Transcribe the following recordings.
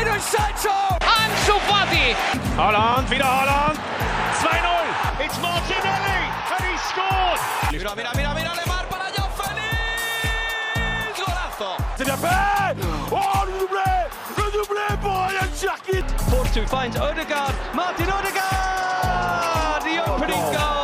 Jadon Sancho! Ansu Fati! Holland, wieder Holland! 2-0! It's Martinelli! And he scored! Mira, mira, mira, mira, Lemar para Joao Félix! Golazo! C'est bien fait! Oh, le doublé! Le doublé pour Ryan Cherkit! Force 2 finds Odegaard. Martin Odegaard! The opening goal!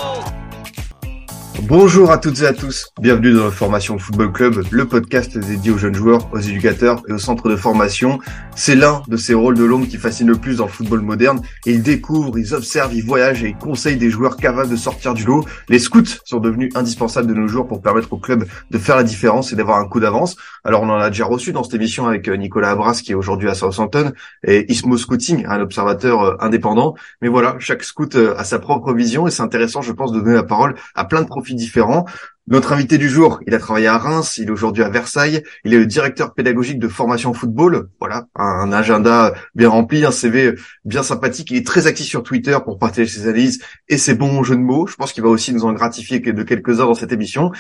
Bonjour à toutes et à tous, bienvenue dans Formation Football Club, le podcast dédié aux jeunes joueurs, aux éducateurs et aux centres de formation. C'est l'un de ces rôles de l'homme qui fascine le plus dans le football moderne. ils découvrent, ils observent, ils voyagent et ils conseillent des joueurs capables de sortir du lot. Les scouts sont devenus indispensables de nos jours pour permettre au club de faire la différence et d'avoir un coup d'avance. Alors on en a déjà reçu dans cette émission avec euh, Nicolas Abras qui est aujourd'hui à Southampton et Ismo Scouting, un observateur euh, indépendant. Mais voilà, chaque scout euh, a sa propre vision et c'est intéressant je pense de donner la parole à plein de profils différents. Notre invité du jour, il a travaillé à Reims, il est aujourd'hui à Versailles, il est le directeur pédagogique de formation football. Voilà, un agenda bien rempli, un CV bien sympathique. Il est très actif sur Twitter pour partager ses analyses et ses bons jeux de mots. Je pense qu'il va aussi nous en gratifier de quelques-uns dans cette émission.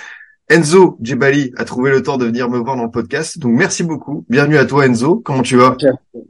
Enzo Djebali a trouvé le temps de venir me voir dans le podcast. Donc merci beaucoup. Bienvenue à toi Enzo. Comment tu vas?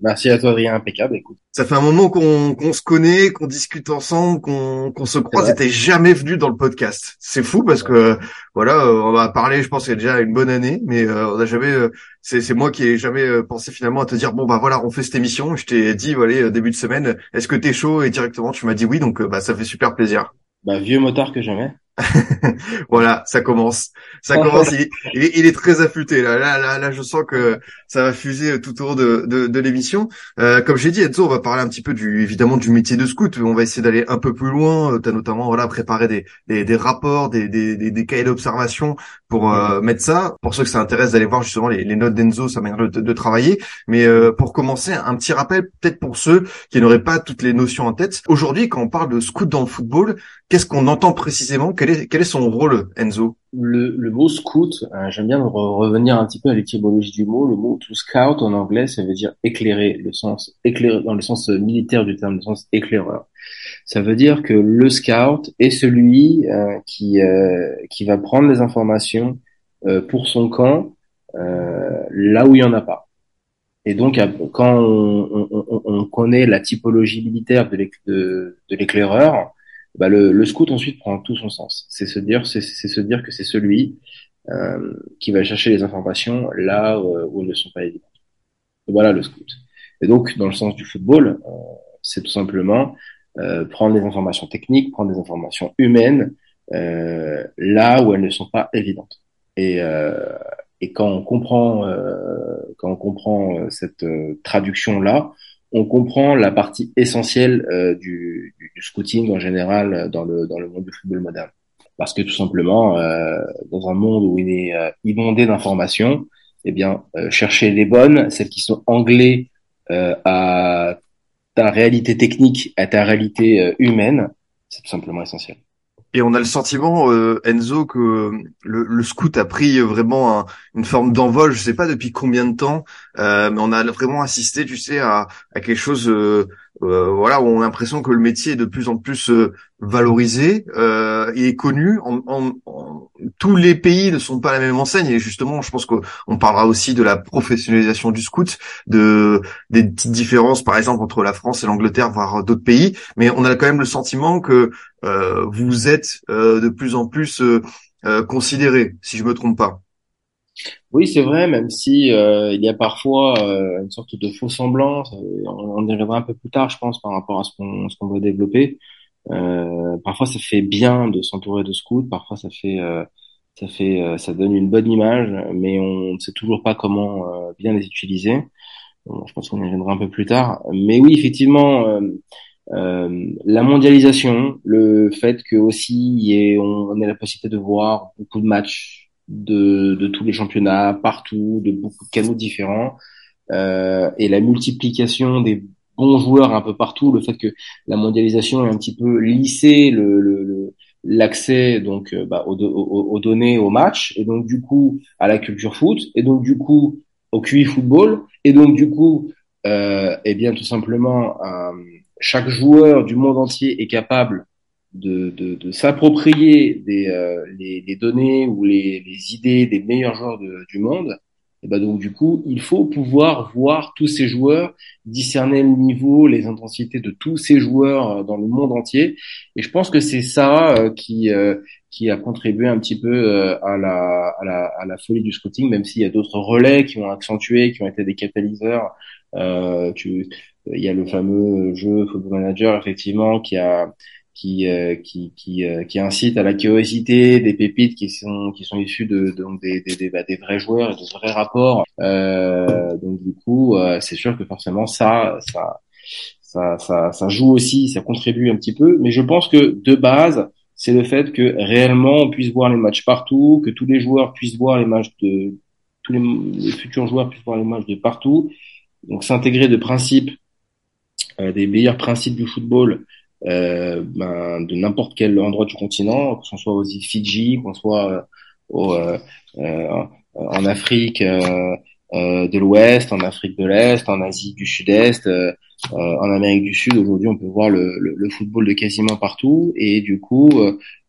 Merci à toi Adrien, impeccable. Écoute. Ça fait un moment qu'on se connaît, qu'on discute ensemble, qu'on se croise. T'es jamais venu dans le podcast. C'est fou parce que voilà, euh, on va parler. Je pense qu'il y a déjà une bonne année, mais euh, on a jamais. Euh, c'est moi qui ai jamais pensé finalement à te dire bon bah voilà, on fait cette émission. Je t'ai dit voilà début de semaine. Est-ce que t'es chaud? Et directement tu m'as dit oui. Donc bah ça fait super plaisir. Bah vieux motard que jamais. voilà, ça commence. Ça commence. Il, est, il, est, très affûté là. Là, là, là, je sens que ça va fuser tout au long de, de, de l'émission. Euh, comme j'ai dit, Enzo, on va parler un petit peu du, évidemment, du métier de scout. On va essayer d'aller un peu plus loin. Euh, tu as notamment voilà préparé des, des, des rapports, des, des, des, des cahiers d'observation pour euh, mettre ça. Pour ceux que ça intéresse d'aller voir justement les, les notes d'Enzo, sa manière de, de, travailler. Mais euh, pour commencer, un petit rappel peut-être pour ceux qui n'auraient pas toutes les notions en tête. Aujourd'hui, quand on parle de scout dans le football, qu'est-ce qu'on entend précisément? Quel est, quel est son rôle, Enzo? Le, le mot scout, euh, j'aime bien revenir un petit peu à l'étymologie du mot. Le mot to scout en anglais, ça veut dire éclairer, le sens dans le sens militaire du terme, le sens éclaireur. Ça veut dire que le scout est celui euh, qui euh, qui va prendre les informations pour son camp là où il y en a pas. Et donc, quand on, on, on connaît la typologie militaire de l'éclaireur, bah le, le, scout ensuite prend tout son sens. C'est se dire, c'est se dire que c'est celui euh, qui va chercher les informations là euh, où elles ne sont pas évidentes. Voilà le scout. Et donc, dans le sens du football, euh, c'est tout simplement euh, prendre des informations techniques, prendre des informations humaines euh, là où elles ne sont pas évidentes. Et, et quand on comprend, quand on comprend cette traduction là, on comprend la partie essentielle euh, du, du, scouting en général euh, dans le, dans le monde du football moderne. Parce que tout simplement, euh, dans un monde où il est euh, inondé d'informations, eh bien, chercher les bonnes, celles qui sont anglais à ta réalité technique, à ta réalité humaine, c'est tout simplement essentiel. Et on a le sentiment, euh, Enzo, que le, le, scout a pris vraiment une forme d'envol. Je sais pas depuis combien de temps, euh, mais on a vraiment assisté, tu sais, à, à quelque chose euh, euh, voilà, où on a l'impression que le métier est de plus en plus euh, valorisé euh, et connu. En, tous les pays ne sont pas la même enseigne et justement, je pense qu'on parlera aussi de la professionnalisation du scout, de des petites différences, par exemple entre la France et l'Angleterre, voire d'autres pays. Mais on a quand même le sentiment que vous êtes de plus en plus considéré, si je me trompe pas. Oui, c'est vrai, même si euh, il y a parfois euh, une sorte de faux semblant, on, on, y reviendra un peu plus tard, je pense, par rapport à ce qu'on ce qu'on veut développer. Euh, parfois, ça fait bien de s'entourer de scouts, parfois ça fait ça fait ça donne une bonne image, mais on ne sait toujours pas comment bien les utiliser. je pense qu'on y reviendra un peu plus tard. Mais oui, effectivement. la mondialisation, le fait que aussi on, on ait la possibilité de voir beaucoup de matchs de, de tous les championnats, partout, de beaucoup de canaux différents, euh, et la multiplication des bons joueurs un peu partout, le fait que la mondialisation est un petit peu lissé le, le, l'accès donc euh, bah, aux, aux, données, aux matchs, et donc du coup à la culture foot, et donc du coup au QI football, et donc du coup, euh, eh bien tout simplement, chaque joueur du monde entier est capable de, de, de s'approprier des, euh, les, les, données ou les, les, idées des meilleurs joueurs de, du monde Et bah donc du coup, il faut pouvoir voir tous ces joueurs, discerner le niveau, les intensités de tous ces joueurs euh, dans le monde entier. Et je pense que c'est ça euh, qui euh, qui a contribué un petit peu à la, à la à la folie du scouting, même s'il y a d'autres relais qui ont accentué, qui ont été des catalyseurs. Euh, tu, il y a le fameux jeu Football Manager effectivement qui a qui euh, qui qui, euh, qui incite à la curiosité des pépites qui sont qui sont issus de, donc des des, des, bah, des vrais joueurs et de vrais rapports. Euh, donc du coup euh, c'est sûr que forcément ça ça ça ça ça joue aussi ça contribue un petit peu. Mais je pense que de base c'est le fait que réellement on puisse voir les matchs partout que tous les joueurs puissent voir les matchs de tous les, les futurs joueurs puissent voir les matchs de partout. Donc s'intégrer de principes des meilleurs principes du football euh, ben, de n'importe quel endroit du continent, que ce soit aux îles Fidji, qu'on soit euh, euh, euh, en Afrique de l'Ouest, en Afrique de l'Est, en Asie du Sud-Est, en Amérique du Sud. Aujourd'hui, on peut voir le, le, le, football de quasiment partout, et du coup,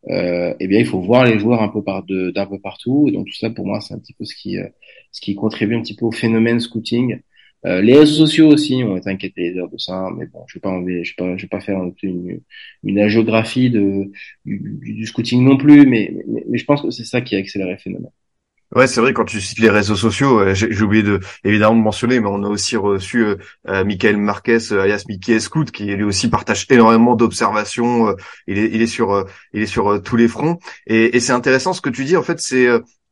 euh, eh bien, il faut voir les joueurs un peu par d'un peu partout. Et donc tout ça, pour moi, c'est un petit peu ce qui ce qui contribue un petit peu au phénomène scouting euh, les réseaux sociaux aussi ont été inquiétés de ça, mais bon, je vais pas enlever, je vais pas, je vais pas faire une, une agiographie de du, du, scouting non plus, mais, mais, je pense que c'est ça qui a accéléré le phénomène. Ouais, c'est vrai, quand tu cites les réseaux sociaux, euh, j'ai oublié de évidemment de mentionner, mais on a aussi reçu euh, euh Michael Marquez, alias Mickey Scout, qui lui aussi partage énormément d'observations. il, est, il est sur, il est sur tous les fronts. Et, et c'est intéressant ce que tu dis. En fait, c'est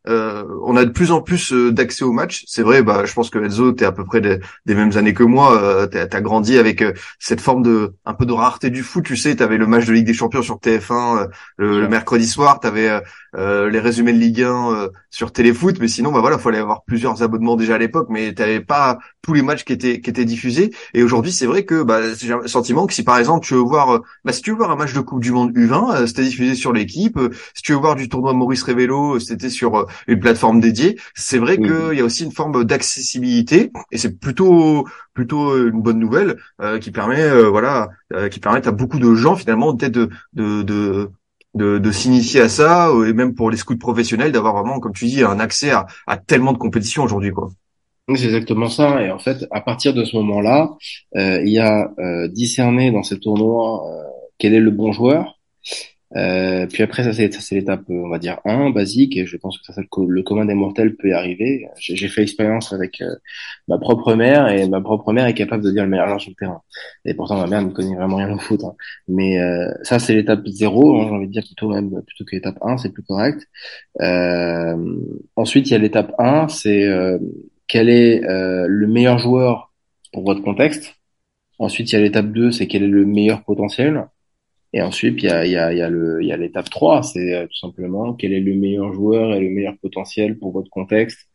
euh, on a de plus en plus euh, d'accès au match. C'est vrai, bah, je pense que Enzo, t'es à peu près des, mêmes années que moi. Euh, t'as as grandi avec euh, cette forme de un peu de rareté du foot. Tu sais, t'avais le match de Ligue des Champions sur TF1 le, le, mercredi soir. T'avais les résumés de Ligue 1 sur Téléfoot. Mais sinon, bah voilà, fallait avoir plusieurs abonnements déjà à l'époque. Mais t'avais pas tous les matchs qui étaient qui étaient diffusés. Et aujourd'hui, c'est vrai que bah, j'ai un sentiment que si par exemple tu veux voir, bah, si tu veux voir un match de Coupe du Monde U20, c'était diffusé sur l'équipe. si tu veux voir du tournoi Maurice Révélo, c'était sur une plateforme dédiée. C'est vrai qu'il y a aussi une forme d'accessibilité et c'est plutôt plutôt une bonne nouvelle euh, qui permet euh, voilà euh, qui permet à beaucoup de gens finalement peut-être de de, de de, de s'initier à ça et même pour les scouts professionnels d'avoir vraiment comme tu dis un accès à, tellement de compétitions aujourd'hui quoi. C'est exactement ça. Et en fait, à partir de ce moment-là, il y a discerné dans ces tournois quel est le bon joueur, euh, puis après, ça c'est l'étape, on va dire 1, basique, et je pense que ça, le commun des mortels peut y arriver. J'ai fait expérience avec euh, ma propre mère, et ma propre mère est capable de dire le meilleur joueur sur le terrain. Et pourtant, ma mère ne connaît vraiment rien au foot. Hein. Mais euh, ça, c'est l'étape 0, hein, j'ai envie de dire plutôt même plutôt que l'étape 1, c'est plus correct. Euh, ensuite, il y a l'étape 1, c'est quel est le meilleur joueur pour votre contexte. Ensuite, il y a l'étape 2, c'est quel est le meilleur potentiel. Et ensuite, il y a, y a, y a y a l'étape 3, c'est euh, tout simplement quel est le meilleur joueur et le meilleur potentiel pour votre contexte.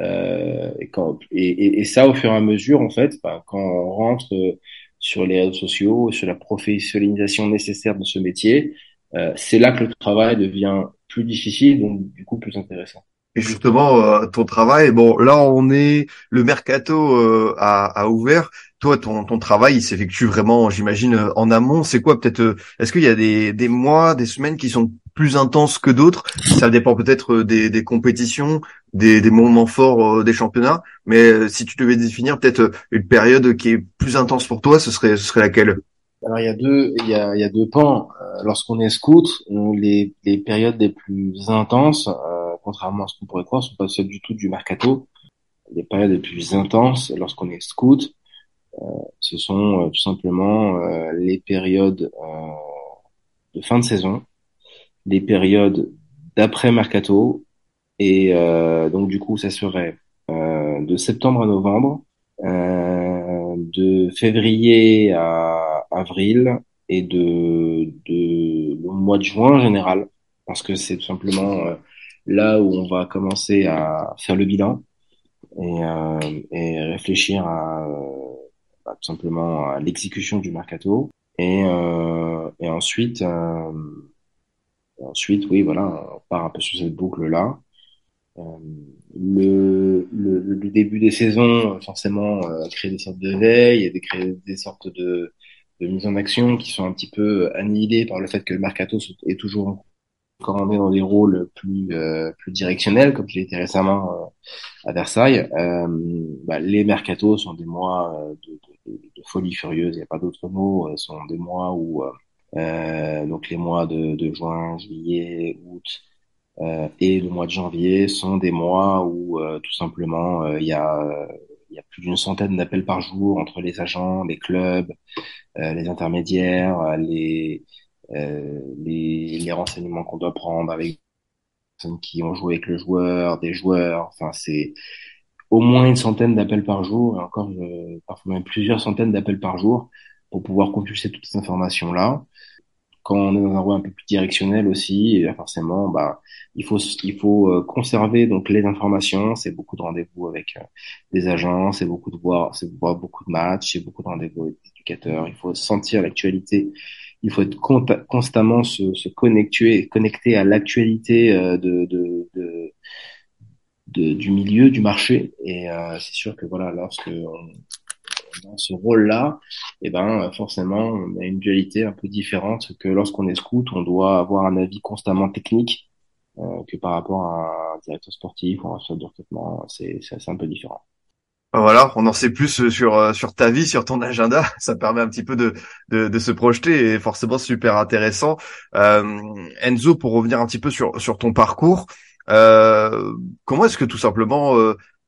Euh, et, quand, et, et, ça, au fur et à mesure, en fait, bah, quand on rentre euh, sur les réseaux sociaux, sur la professionnalisation nécessaire de ce métier, euh, c'est là que le travail devient plus difficile, donc du coup plus intéressant. Et justement, euh, ton travail, bon, là on est, le mercato euh, a, a, ouvert. Toi, ton, ton travail, il s'effectue vraiment, j'imagine, euh, en amont. C'est quoi peut-être Est-ce qu'il y a des, des mois, des semaines qui sont plus intenses que d'autres? Ça dépend peut-être des, des compétitions, des, des moments forts des championnats. Mais si tu devais définir peut-être une période qui est plus intense pour toi, ce serait, ce serait laquelle? Alors il y a deux, il y a, il y a deux pans. Lorsqu'on est scout, les, les périodes les plus intenses, contrairement à ce qu'on pourrait croire, sont pas celles du tout du mercato. Les périodes les plus intenses lorsqu'on est scout, euh, ce sont euh, tout simplement euh, les périodes de fin de saison, les périodes d'après mercato, et donc du coup ça serait de septembre à novembre, de février à avril et de, de le mois de juin en général, parce que c'est tout simplement là où on va commencer à faire le bilan et, euh, réfléchir à, bah, tout simplement à l'exécution du mercato. Et, euh, ensuite euh, ensuite oui voilà on part un peu sur cette boucle là euh, le, début des saisons forcément euh, créer des sortes de veille et créer des sortes de de mise en action qui sont un petit peu annihilées par le fait que le mercato est toujours en quand on est dans des rôles plus plus directionnels, comme j'ai été récemment à Versailles, bah, les mercatos sont des mois de, de, folie furieuse. Il n'y a pas d'autre mot. sont des mois où donc les mois de, de juin, juillet, août et le mois de janvier sont des mois où tout simplement il y a il y a plus d'une centaine d'appels par jour entre les agents, les clubs, euh, les intermédiaires, euh, les, euh, les, les renseignements qu'on doit prendre avec personnes qui ont joué avec le joueur, des joueurs. Enfin, c'est au moins une centaine d'appels par jour, et encore parfois même plusieurs centaines d'appels par jour pour pouvoir compulser toutes ces informations-là quand on est dans un rôle un peu plus directionnel aussi, forcément, bah, il faut il faut euh, conserver donc les informations. C'est beaucoup de rendez-vous avec euh, des agents, c'est beaucoup de voir, c'est voir beaucoup de matchs, c'est beaucoup de rendez-vous avec des éducateurs. Il faut sentir l'actualité. Il faut être constamment se, se connecter, connecter à l'actualité euh, de, de, de, de, du milieu, du marché. Et c'est sûr que voilà, lorsque on, dans ce rôle-là, eh ben forcément, on a une dualité un peu différente que lorsqu'on est scout, on doit avoir un avis constamment technique euh, que par rapport à un directeur sportif ou un responsable de recrutement, c'est un peu différent. Voilà, on en sait plus euh, sur euh, sur ta vie, sur ton agenda. Ça permet un petit peu de de, se projeter et forcément super intéressant. Euh, Enzo, pour revenir un petit peu sur sur ton parcours, comment est-ce que tout simplement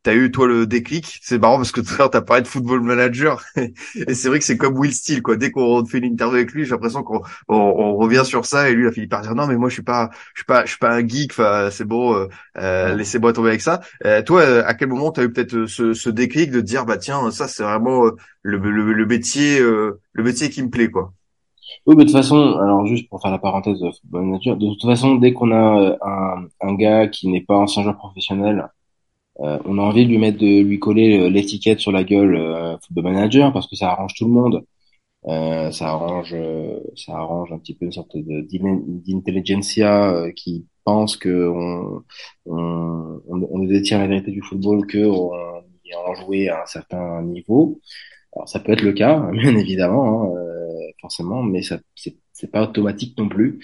t'as eu toi le déclic. C'est marrant parce que tout à l'heure t'as parlé de football manager et c'est vrai que c'est comme Will Steele quoi. Dès qu'on fait une interview avec lui, j'ai l'impression qu'on on, revient sur ça et lui il a fini par dire non mais moi je suis pas je suis pas je suis pas un geek. Enfin c'est bon, euh, euh laissez-moi tomber avec ça. Euh, toi à quel moment t'as eu peut-être ce, ce déclic de dire bah tiens ça c'est vraiment le, le, le métier le métier qui me plaît quoi. Oui, mais de toute façon, alors juste pour faire la parenthèse de football manager, de toute façon, dès qu'on a un, un gars qui n'est pas ancien joueur professionnel, euh, on a envie de lui mettre, de lui coller euh, l'étiquette sur la gueule euh, football manager parce que ça arrange tout le monde. Euh, ça arrange, ça arrange un petit peu une sorte d'intelligentsia qui pense que on, on, on, détient la vérité du football, que on y a joué à un certain niveau. Alors ça peut être le cas, bien évidemment, hein, forcément, mais ça c'est pas automatique non plus.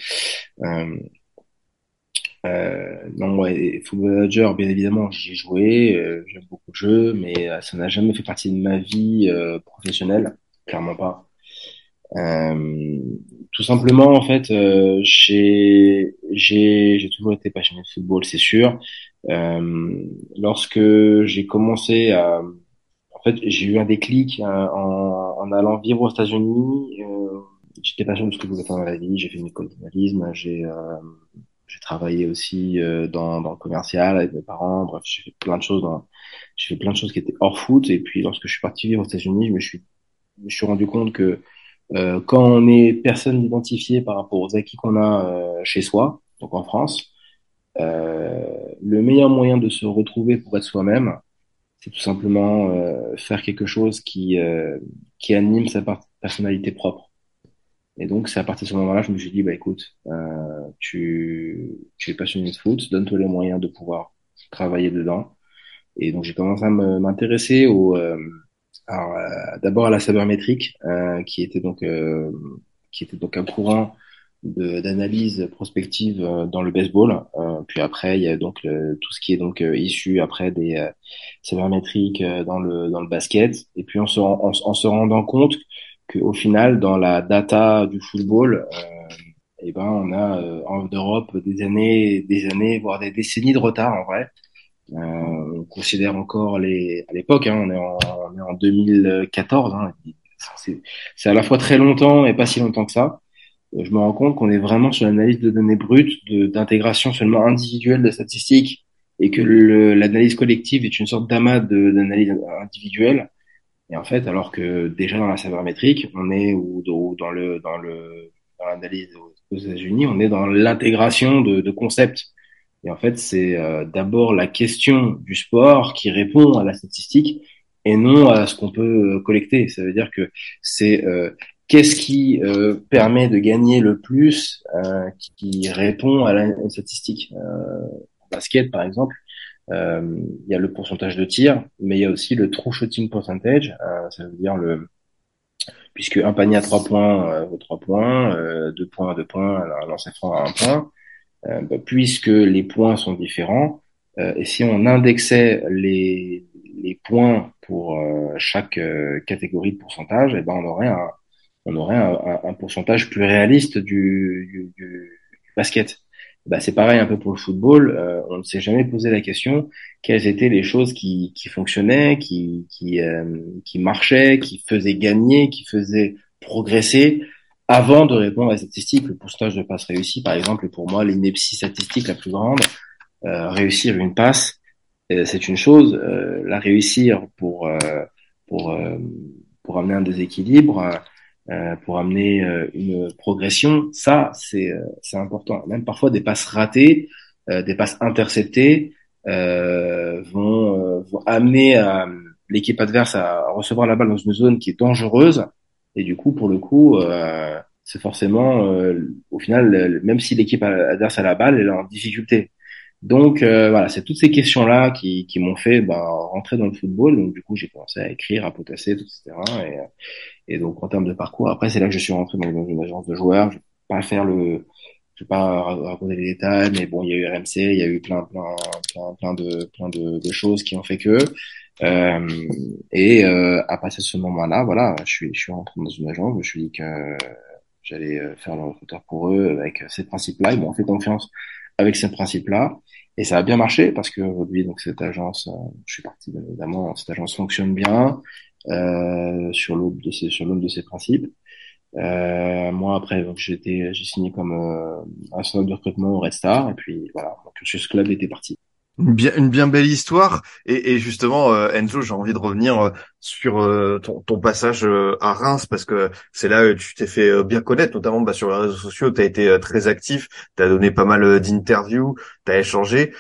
Euh, euh, non, ouais, Football Manager, bien évidemment, j'y ai joué, euh, j'aime beaucoup de jeux, mais euh, ça n'a jamais fait partie de ma vie euh, professionnelle, clairement pas. tout simplement, en fait, j'ai j'ai j'ai toujours été passionné de football, c'est sûr. lorsque j'ai commencé à, en fait, j'ai eu un déclic en, en allant vivre aux États-Unis. J'étais passionné de ce que je voulais faire dans la vie. J'ai fait une école de journalisme. J'ai j'ai travaillé aussi euh, dans, dans le commercial avec mes parents. Bref, j'ai fait plein de choses. Dans, j'ai fait plein de choses qui étaient hors foot. Et puis, lorsque je suis parti vivre aux États-Unis, je me suis, je me suis rendu compte que euh, quand on est personne identifiée par rapport aux acquis qu'on a euh, chez soi, donc en France, euh, le meilleur moyen de se retrouver pour être soi-même, c'est tout simplement euh, faire quelque chose qui, qui anime sa personnalité propre. Et donc, c'est à partir de ce moment-là, je me suis dit, bah écoute, euh, tu, tu es passionné de foot, donne-toi les moyens de pouvoir travailler dedans. Et donc, j'ai commencé à m'intéresser au, euh, euh, d'abord à la sabermétrique, euh, qui était donc, euh, qui était donc un courant d'analyse prospective euh, dans le baseball. puis après, il y a donc tout ce qui est donc issu après des sabermétriques dans le dans le basket. Et puis, on se, en se rendant compte qu'au final, dans la data du football, euh, eh ben, on a euh, en Europe des années, des années, voire des décennies de retard en vrai. Euh, on considère encore les, à l'époque, hein, on, est en, on est en 2014. Hein, c'est à la fois très longtemps et pas si longtemps que ça. Euh, je me rends compte qu'on est vraiment sur l'analyse de données brutes, d'intégration seulement individuelle de statistiques, et que l'analyse collective est une sorte d'amas d'analyse individuelle et en fait, alors que déjà dans la sabermétrique, on est ou, dans le dans le dans l'analyse aux États-Unis, on est dans l'intégration de, de, concepts. Et en fait, c'est euh, d'abord la question du sport qui répond à la statistique et non à ce qu'on peut euh, collecter. Ça veut dire que c'est euh, qu'est-ce qui permet de gagner le plus qui répond à la statistique. basket, par exemple, euh, il y a le pourcentage de tir, mais il y a aussi le true shooting percentage, euh, ça veut dire le puisque un panier à trois points euh, vaut trois points, euh, deux points à deux points, un lancer franc à un point. bah, puisque les points sont différents, et si on indexait les, les points pour chaque catégorie de pourcentage, et eh ben on aurait un, on aurait un, un, pourcentage plus réaliste du, du, du basket. Bah, c'est pareil un peu pour le football. Euh, on ne s'est jamais posé la question quelles étaient les choses qui, qui fonctionnaient, qui, qui, euh, qui marchaient, qui faisaient gagner, qui faisaient progresser avant de répondre à la statistique. Le pourcentage de passes réussies, par exemple, pour moi l'ineptie statistique la plus grande. Euh, réussir une passe, c'est une chose. la réussir pour pour pour amener un déséquilibre euh, pour amener euh, une progression, ça c'est euh, c'est important. Même parfois des passes ratées, des passes interceptées vont, vont amener l'équipe adverse à recevoir la balle dans une zone qui est dangereuse et du coup pour le coup c'est forcément au final même si l'équipe adverse a la balle elle est en difficulté donc voilà, c'est toutes ces questions-là qui, qui m'ont fait bah, rentrer dans le football. Donc du coup, j'ai commencé à écrire, à potasser, etc. Et, et donc en termes de parcours, après c'est là que je suis rentré dans, une agence de joueurs. Je vais pas faire le, je vais pas raconter les détails, mais bon, il y a eu RMC, il y a eu plein, plein, plein, plein de, plein de, choses qui ont fait que. Euh, et euh, à partir de ce moment-là, voilà, je suis, je suis rentré dans une agence. Je me suis dit que j'allais euh, faire le recruteur pour eux avec ces principes-là. Ils m'ont fait confiance avec ces principes-là. Et ça a bien marché parce que aujourd'hui, donc cette agence, euh, je suis parti évidemment, cette agence fonctionne bien euh, sur l'aube de ces sur l'aube de principes. Euh, moi après donc j'étais j'ai signé comme euh, un de recrutement au Red Star et puis voilà mon cursus club était parti. Une bien, une bien belle histoire. Et, justement, euh, Enzo, j'ai envie de revenir euh, sur euh, ton, passage à Reims parce que c'est là tu t'es fait bien connaître, notamment bah, sur les réseaux sociaux. Tu as été très actif, tu as donné pas mal d'interviews, tu as échangé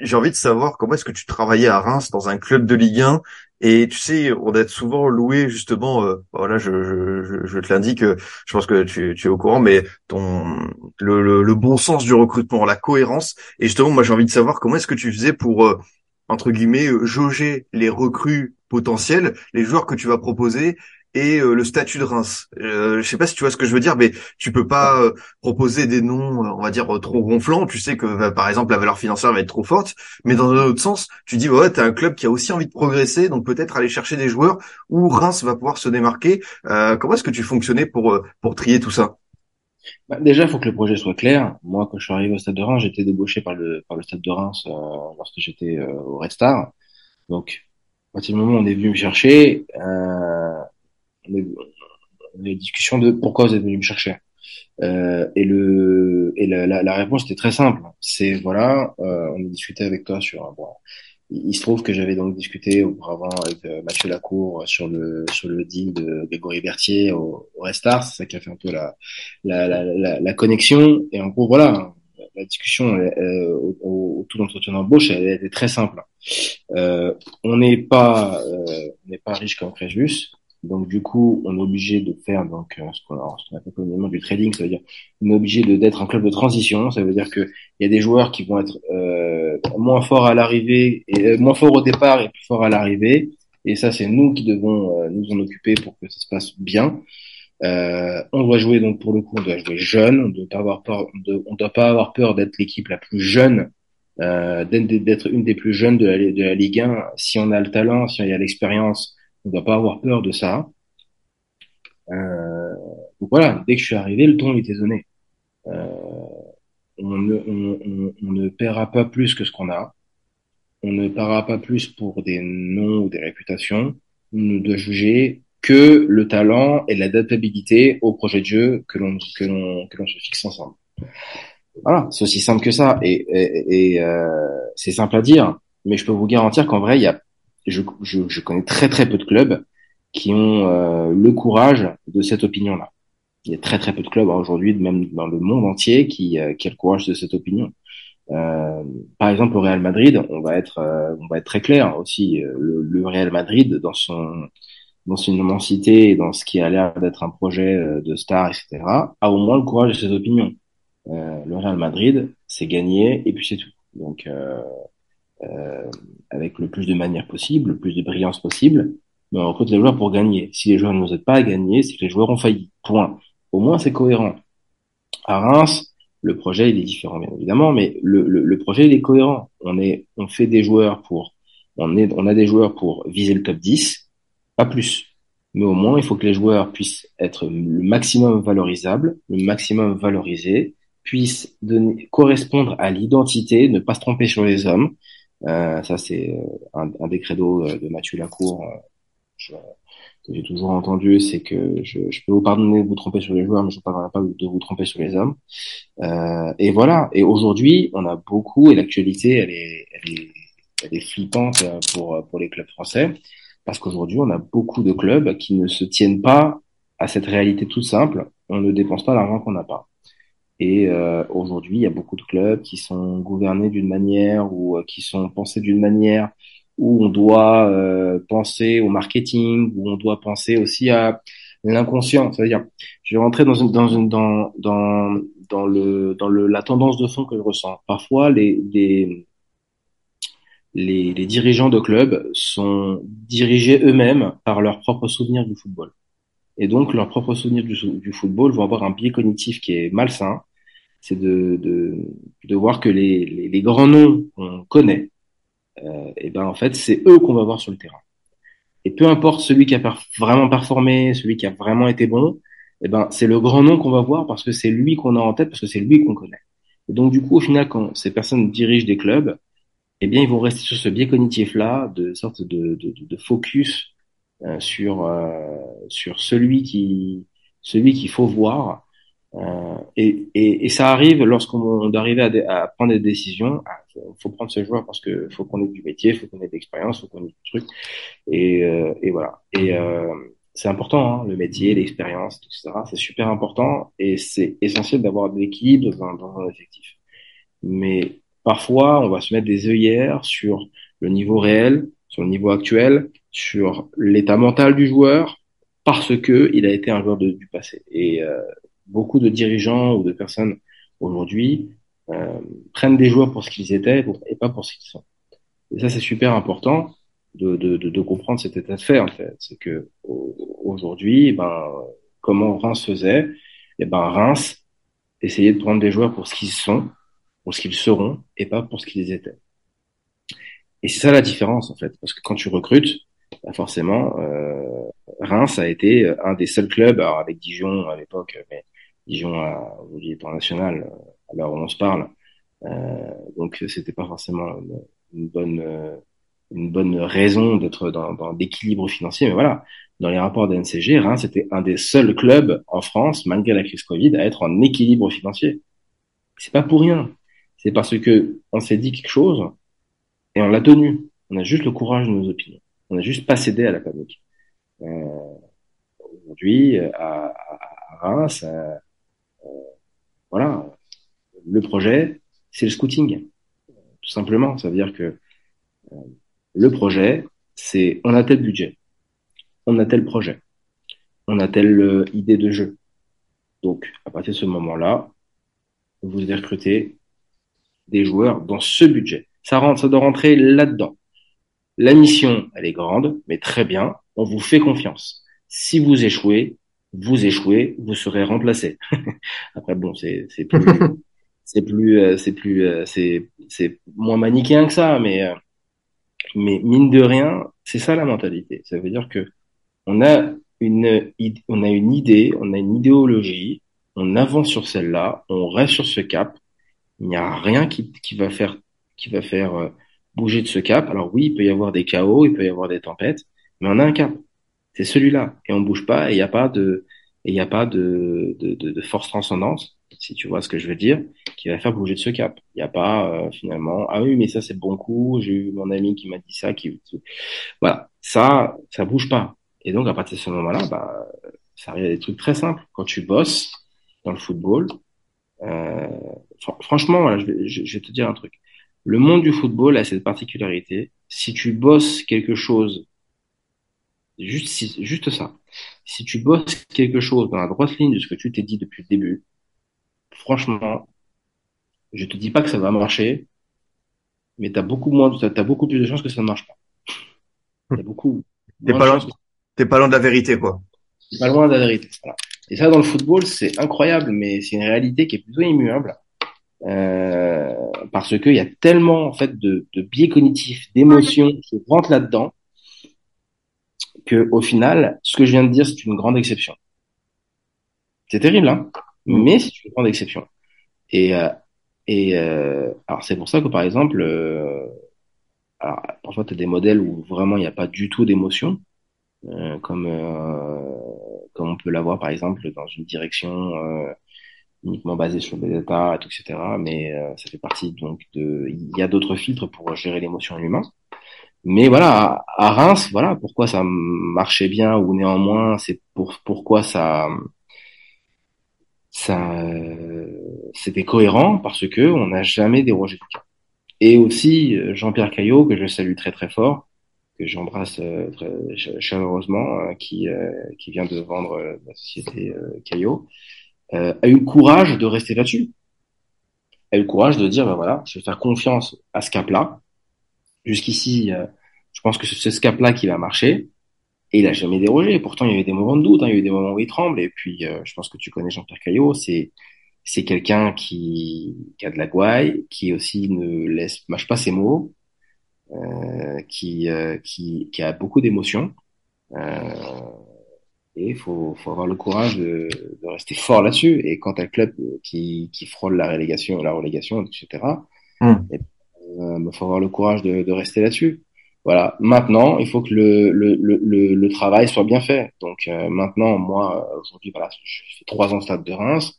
j'ai envie de savoir comment est-ce que tu travaillais à Reims dans un club de Ligue 1 et tu sais on a souvent loué justement euh, voilà je, je, je te l'indique je pense que tu, es au courant mais ton le, bon sens du recrutement la cohérence. Et justement moi j'ai envie de savoir comment est-ce que tu faisais pour euh, entre guillemets jauger les recrues potentiels les joueurs que tu vas proposer et euh, le statut de Reims. Euh, je sais pas si tu vois ce que je veux dire, mais tu peux pas euh, proposer des noms, on va dire trop gonflants. Tu sais que bah, par exemple la valeur financière va être trop forte, mais dans un autre sens, tu dis ouais, t'as un club qui a aussi envie de progresser, donc peut-être aller chercher des joueurs où Reims va pouvoir se démarquer. comment est-ce que tu fonctionnais pour pour trier tout ça? Bah, Déjà, il faut que le projet soit clair. Moi, quand je suis arrivé au Stade de Reims, j'étais débauché par le par le Stade de Reims lorsque j'étais au Red Star. Donc, à partir du moment où on est venu me chercher, euh, les discussions de pourquoi vous êtes venu me chercher. Euh, et le et la, la, la, réponse était très simple. C'est voilà, euh, on a discuté avec toi sur bon, il, se trouve que j'avais donc discuté auparavant avec euh, Mathieu Lacour sur le sur le deal de Grégory Berthier au, au Restart, c'est ça qui a fait un peu la la, la, la connexion. Et en gros voilà, la discussion euh, au, tout l'entretien d'embauche, elle, était très simple. Euh, on n'est pas on n'est pas riche comme Crésus, donc du coup, on est obligé de faire donc euh, ce qu'on appelle communément du trading, ça veut dire on est obligé d'être un club de transition. Ça veut dire que il y a des joueurs qui vont être euh, moins forts à l'arrivée euh, moins forts au départ et plus forts à l'arrivée. Et ça, c'est nous qui devons nous en occuper pour que ça se passe bien. on doit jouer donc pour le coup, on doit jouer jeune. On doit pas avoir peur. On doit pas avoir peur d'être l'équipe la plus jeune, d'être une des plus jeunes de la, Ligue 1. Si on a le talent, si on a l'expérience on ne doit pas avoir peur de ça. Euh, donc voilà, dès que je suis arrivé, le ton était donné. Euh, on, ne, paiera pas plus que ce qu'on a. On ne paiera pas plus pour des noms ou des réputations. On ne doit juger que le talent et l'adaptabilité au projet de jeu que l'on que l'on que l'on se fixe ensemble. Voilà, c'est aussi simple que ça. Et euh, c'est simple à dire, mais je peux vous garantir qu'en vrai, il y a je, je, je, connais très très peu de clubs qui ont euh, le courage de cette opinion-là. Il y a très très peu de clubs aujourd'hui, même dans le monde entier, qui, euh, qui a le courage de cette opinion. Euh, par exemple, au Real Madrid, on va être, euh, on va être très clair aussi. Le, le, Real Madrid, dans son, dans son immensité et dans ce qui a l'air d'être un projet de star, etc., a au moins le courage de cette opinion. le Real Madrid, c'est gagné et puis c'est tout. Donc, euh, avec le plus de manière possible, le plus de brillance possible, mais on recrute les joueurs pour gagner. Si les joueurs ne nous aident pas à gagner, c'est que les joueurs ont failli. Point. Au moins, c'est cohérent. À Reims, Le projet, il est différent, bien évidemment, mais le, le, le, projet, il est cohérent. On est, on fait des joueurs pour, on est, on a des joueurs pour viser le top 10, pas plus. Mais au moins, il faut que les joueurs puissent être le maximum valorisables, le maximum valorisés, puissent donner, correspondre à l'identité, ne pas se tromper sur les hommes. Euh, ça, c'est euh, un, un, des credos euh, de Mathieu Lacour. Je, que j'ai toujours entendu, c'est que je, je, peux vous pardonner de vous tromper sur les joueurs, mais je ne pardonnerai pas de vous tromper sur les hommes. Euh, et voilà. Et aujourd'hui, on a beaucoup, et l'actualité, elle est, elle est, elle est flippante pour pour les clubs français, parce qu'aujourd'hui, on a beaucoup de clubs qui ne se tiennent pas à cette réalité toute simple. On ne dépense pas l'argent qu'on n'a pas. Et euh, aujourd'hui, il y a beaucoup de clubs qui sont gouvernés d'une manière ou euh, qui sont pensés d'une manière où on doit euh, penser au marketing, où on doit penser aussi à l'inconscient. C'est-à-dire, je vais rentrer dans une, dans une, dans, dans, dans le, dans le, la tendance de fond que je ressens. Parfois, les, les, les, les dirigeants de clubs sont dirigés eux-mêmes par leurs propres souvenirs du football. Et donc, leurs propres souvenirs du, du football vont avoir un biais cognitif qui est malsain. C'est de, de, de voir que les, les, les grands noms qu'on connaît, euh, et ben en fait c'est eux qu'on va voir sur le terrain. Et peu importe celui qui a vraiment performé, celui qui a vraiment été bon, et ben c'est le grand nom qu'on va voir parce que c'est lui qu'on a en tête, parce que c'est lui qu'on connaît. Et donc du coup au final quand ces personnes dirigent des clubs, eh bien ils vont rester sur ce biais cognitif là, de sorte de, de, de focus euh, sur euh, sur celui qui celui qu'il faut voir euh, et, et, et, ça arrive lorsqu'on doit arriver à, à, prendre des décisions. Il ah, faut, prendre ce joueur parce que faut qu'on ait du métier, faut qu'on ait de l'expérience, faut qu'on ait du truc. Et, euh, et voilà. Et euh, c'est important, hein, le métier, l'expérience, etc. C'est super important et c'est essentiel d'avoir de l'équilibre dans, dans un effectif. Mais parfois, on va se mettre des œillères sur le niveau réel, sur le niveau actuel, sur l'état mental du joueur, parce que il a été un joueur de, du passé. Et euh, beaucoup de dirigeants ou de personnes aujourd'hui euh, prennent des joueurs pour ce qu'ils étaient et pas pour ce qu'ils sont. Et ça, c'est super important de, de, de, de, comprendre cet état de fait, en fait. C'est que aujourd'hui, ben, comment Reims faisait, eh ben, Reims essayait de prendre des joueurs pour ce qu'ils sont, pour ce qu'ils seront, et pas pour ce qu'ils étaient. Et c'est ça la différence, en fait. Parce que quand tu recrutes, ben forcément, euh, Reims a été un des seuls clubs, alors avec Dijon à l'époque, Dijon à, au national, euh, alors on se parle. Euh, donc c'était pas forcément une, bonne euh, une bonne raison d'être dans, dans l'équilibre financier, mais voilà, dans les rapports de NCG, Reims c'était un des seuls clubs en France, malgré la crise Covid, à être en équilibre financier. C'est pas pour rien. C'est parce que on s'est dit quelque chose et on l'a tenu. On a juste le courage de nos opinions. On a juste pas cédé à la panique. Euh, Aujourd'hui, à, à, Reims, voilà, le projet, c'est le scouting, tout simplement. Ça veut dire que euh, le projet, c'est on a tel budget, on a tel projet, on a telle euh, idée de jeu. Donc, à partir de ce moment-là, vous allez recruter des joueurs dans ce budget. Ça rentre, ça doit rentrer là-dedans. La mission, elle est grande, mais très bien. On vous fait confiance. Si vous échouez, vous échouez, vous serez remplacé. Après, bon, c'est c'est plus c'est plus euh, c'est plus euh, c'est c'est moins manichéen que ça, mais euh, mais mine de rien, c'est ça la mentalité. Ça veut dire que on a une on a une idée, on a une idéologie, on avance sur celle-là, on reste sur ce cap. Il n'y a rien qui qui va faire qui va faire bouger de ce cap. Alors oui, il peut y avoir des chaos, il peut y avoir des tempêtes, mais on a un cap c'est celui-là et on bouge pas et il n'y a pas de il a pas de, de, de, de, force transcendante, si tu vois ce que je veux dire, qui va faire bouger de ce cap. Il n'y a pas euh, finalement ah oui mais ça c'est bon coup, j'ai eu mon ami qui m'a dit ça, qui voilà ça ça bouge pas. Et donc à partir de ce moment-là, bah ça arrive à des trucs très simples. Quand tu bosses dans le football, euh, franchement voilà, je vais te dire un truc. Le monde du football a cette particularité. Si tu bosses quelque chose Juste, juste ça. Si tu bosses quelque chose dans la droite ligne de ce que tu t'es dit depuis le début, franchement, je te dis pas que ça va marcher, mais t'as beaucoup moins, t'as beaucoup plus de chances que ça ne marche pas. T'as beaucoup. T'es pas loin, t'es pas loin de la vérité, quoi. T'es pas loin de la vérité. Voilà. Et ça, dans le football, c'est incroyable, mais c'est une réalité qui est plutôt immuable. euh, parce qu'il y a tellement en fait de, de biais cognitifs, d'émotions qui rentrent là-dedans que au final, ce que je viens de dire, c'est une grande exception. C'est terrible, hein mm. mais c'est une grande exception. Et, euh, et euh, alors c'est pour ça que par exemple, euh, alors, parfois tu as des modèles où vraiment il n'y a pas du tout d'émotion, comme comme on peut l'avoir par exemple dans une direction uniquement basée sur des data, etc. Mais ça fait partie donc de. Il y a d'autres filtres pour gérer l'émotion humain. Mais voilà, à Reims, voilà pourquoi ça marchait bien ou néanmoins c'est pour pourquoi ça ça c'était cohérent parce que on n'a jamais dérogé. Et aussi euh, Jean-Pierre Caillot que je salue très très fort, que j'embrasse euh, très chaleureusement, euh, qui qui vient de vendre la société Caillot, a eu le courage de rester là-dessus. A eu le courage de dire ben voilà, je vais faire confiance à ce cap-là. Jusqu'ici, je pense que c'est ce cap-là qui va marcher. Et il a jamais dérogé. Pourtant, il y a eu des moments de doute, hein, il y a eu des moments où il tremble. Et puis, euh, je pense que tu connais Jean-Pierre Caillot. C'est c'est quelqu'un qui, qui a de la gouaille, qui aussi ne laisse mâche pas ses mots, euh, qui, euh, qui qui a beaucoup d'émotions. Euh, et il faut, faut avoir le courage de, de rester fort là-dessus. Et quand un club qui, qui frôle la relégation, la relégation, etc., il hum. faut avoir le courage de, de rester là-dessus. Voilà. Maintenant, il faut que le, le, le, le travail soit bien fait. Donc euh, maintenant, moi, aujourd'hui, voilà, je fais trois ans stade de Reims.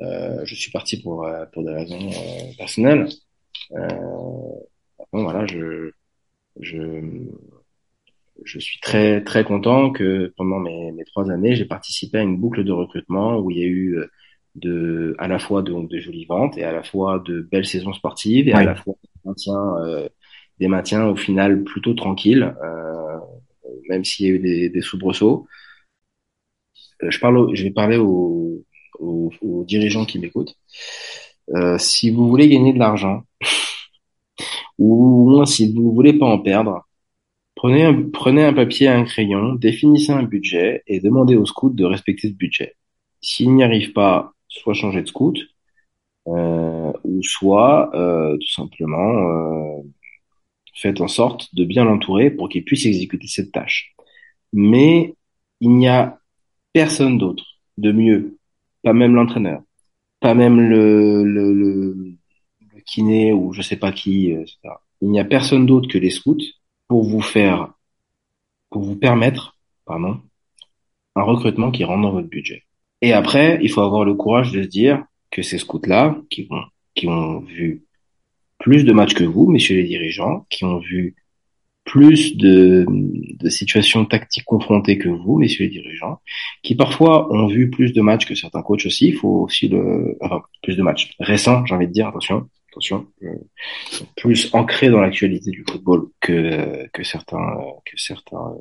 Euh, je suis parti pour euh, pour des raisons euh, personnelles. bon, voilà, je je je suis très très content que pendant mes, mes trois années, j'ai participé à une boucle de recrutement où il y a eu de à la fois de, de jolies ventes et à la fois de belles saisons sportives et à la fois maintien des maintiens au final plutôt tranquilles, euh, même s'il y a eu des, des soubresauts. Euh, je parle, je vais parler aux, aux, aux dirigeants qui m'écoutent. Euh, si vous voulez gagner de l'argent, ou au moins si vous voulez pas en perdre, prenez un, prenez un papier et un crayon, définissez un budget et demandez au scout de respecter ce budget. S'il n'y arrive pas, soit changer de scout, euh, ou soit euh, tout simplement euh, faites en sorte de bien l'entourer pour qu'il puisse exécuter cette tâche. Mais il n'y a personne d'autre de mieux, pas même l'entraîneur, pas même le, le, kiné ou je sais pas qui, etc. Il n'y a personne d'autre que les scouts pour vous faire, pour vous permettre, pardon, un recrutement qui rentre dans votre budget. Et après, il faut avoir le courage de se dire que ces scouts-là, qui vont, qui ont vu plus de matchs que vous, messieurs les dirigeants, qui ont vu plus de, de, situations tactiques confrontées que vous, messieurs les dirigeants, qui parfois ont vu plus de matchs que certains coachs aussi. Il faut aussi le, enfin, plus de matchs récents, j'ai envie de dire. Attention, attention, euh, plus ancrés dans l'actualité du football que que certains, que certains.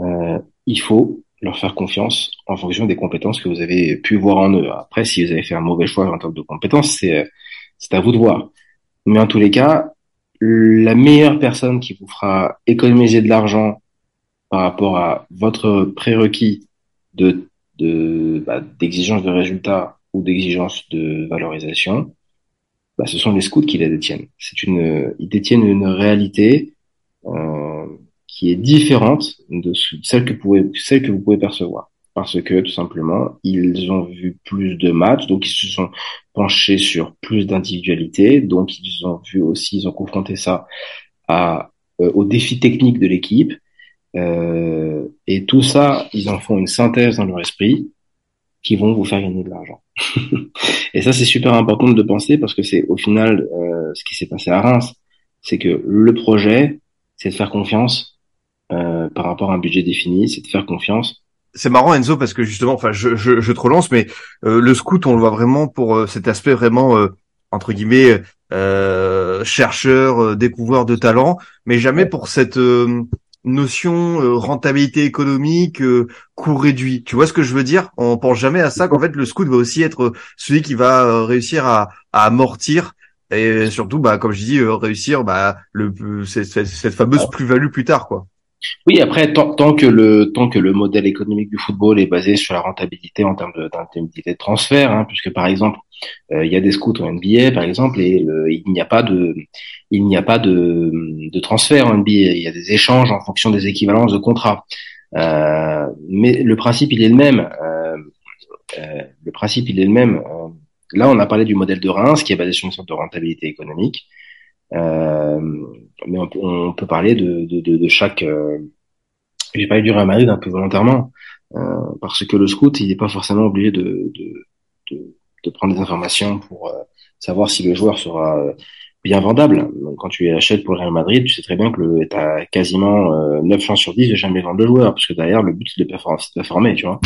Euh, il faut leur faire confiance en fonction des compétences que vous avez pu voir en eux. Après, si vous avez fait un mauvais choix en termes de compétences, c'est c'est à vous de voir. Mais en tous les cas, la meilleure personne qui vous fera économiser de l'argent par rapport à votre prérequis de bah, d'exigence de, résultats ou d'exigence de valorisation, bah, ce sont les scouts qui la détiennent. C'est une, ils détiennent une réalité euh, qui est différente de celle que, pouvez, celle que vous pouvez percevoir parce que tout simplement ils ont vu plus de matchs, donc ils se sont penchés sur plus d'individualité, donc ils ont vu aussi, ils ont confronté ça à euh, aux défis techniques de l'équipe, euh, et tout ça, ils en font une synthèse dans leur esprit qui vont vous faire gagner de l'argent. et ça, c'est super important de penser parce que c'est au final euh, ce qui s'est passé à Reims, c'est que le projet, c'est de faire confiance euh, par rapport à un budget défini, c'est de faire confiance c'est marrant Enzo parce que justement, enfin, je, je, je te relance, mais euh, le scout, on le voit vraiment pour euh, cet aspect vraiment euh, entre guillemets chercheur, découvreur de talent, mais jamais pour cette notion rentabilité économique, coût réduit. Tu vois ce que je veux dire? On pense jamais à ça qu'en fait le scout va aussi être celui qui va réussir à, à amortir et surtout, bah, comme je dis, réussir bah, le cette, cette fameuse plus-value plus tard, quoi. Oui, après, tant, tant, que le tant que le modèle économique du football est basé sur la rentabilité en termes de, d'indemnité de transfert, hein, puisque par exemple, euh, il y a des scouts en NBA, par exemple, et il n'y a pas de il n'y a pas de, de transfert en NBA. Il y a des échanges en fonction des équivalences de contrats. Euh, mais le principe, il est le même. Euh, euh le principe, il est le même. Euh, là, on a parlé du modèle de Reims, qui est basé sur une sorte de rentabilité économique. Euh, mais on, on, peut parler de, de, de, de chaque. Euh, J'ai parlé du Real Madrid un peu volontairement euh, parce que le scout, il n'est pas forcément obligé de, de, de, prendre des informations pour euh, savoir si le joueur sera bien vendable. Donc, quand tu achètes pour le Real Madrid, tu sais très bien que tu as quasiment euh, 9 chances sur 10 de jamais vendre le joueur, parce que derrière, le but, c'est de performer, tu vois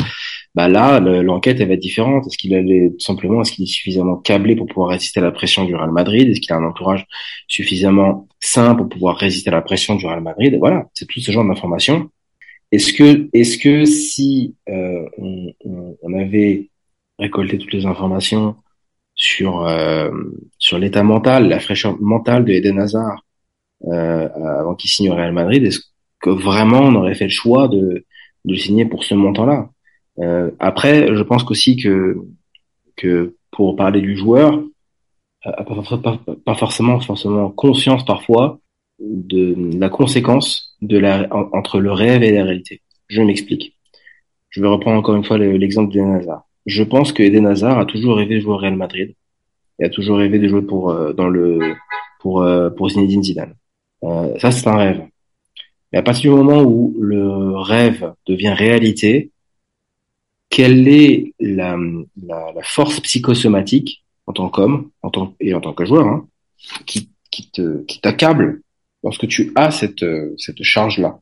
bah là l'enquête elle va être différente. Est-ce qu'il tout simplement est-ce qu'il est suffisamment câblé pour pouvoir résister à la pression du Real Madrid? Est-ce qu'il a un entourage suffisamment sain pour pouvoir résister à la pression du Real Madrid? Voilà, c'est tout ce genre d'informations. Est-ce que est-ce que si euh, on, on, avait récolté toutes les informations sur euh, sur l'état mental, la fraîcheur mentale de Eden Hazard euh, avant qu'il signe au Real Madrid, est-ce que vraiment on aurait fait le choix de de le signer pour ce montant-là? Euh, après, je pense aussi que que pour parler du joueur, euh, pas, pas, forcément forcément conscience parfois de la conséquence de la entre le rêve et la réalité. Je m'explique. Je vais reprendre encore une fois l'exemple d'Eden Hazard. Je pense que Eden Hazard a toujours rêvé de jouer au Real Madrid et a toujours rêvé de jouer pour euh, dans le pour pour Zinedine Zidane. Euh, ça c'est un rêve. Mais à partir du moment où le rêve devient réalité, quelle est la, force psychosomatique en tant qu'homme et en tant que joueur hein, qui, te t'accable lorsque tu as cette, cette charge-là?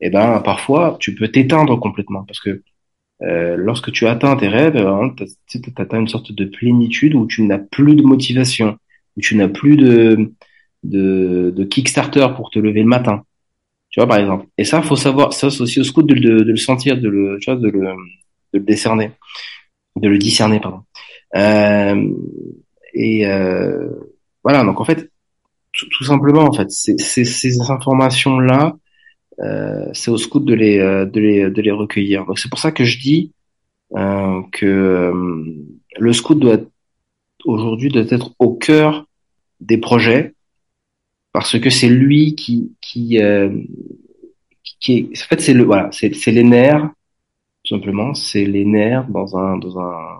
Eh ben parfois, tu peux t'éteindre complètement parce que euh, lorsque tu atteins tes rêves, hein, tu atteins une sorte de plénitude où tu n'as plus de motivation, où tu n'as plus de, de Kickstarter pour te lever le matin. Tu vois, par exemple. Et ça, faut savoir, ça, c'est aussi au scout de, de, le sentir, de le, tu vois, de le, de le décerner, de le discerner, pardon. Euh, et euh, voilà, donc en fait, tout, simplement, en fait, ces informations-là, euh, c'est au scout de les, euh, de les, de les recueillir. Donc c'est pour ça que je dis euh, que euh, le scout doit aujourd'hui doit être au cœur des projets parce que c'est lui qui qui euh, qui est, en fait c'est le voilà c'est c'est les nerfs tout simplement c'est les nerfs dans un dans un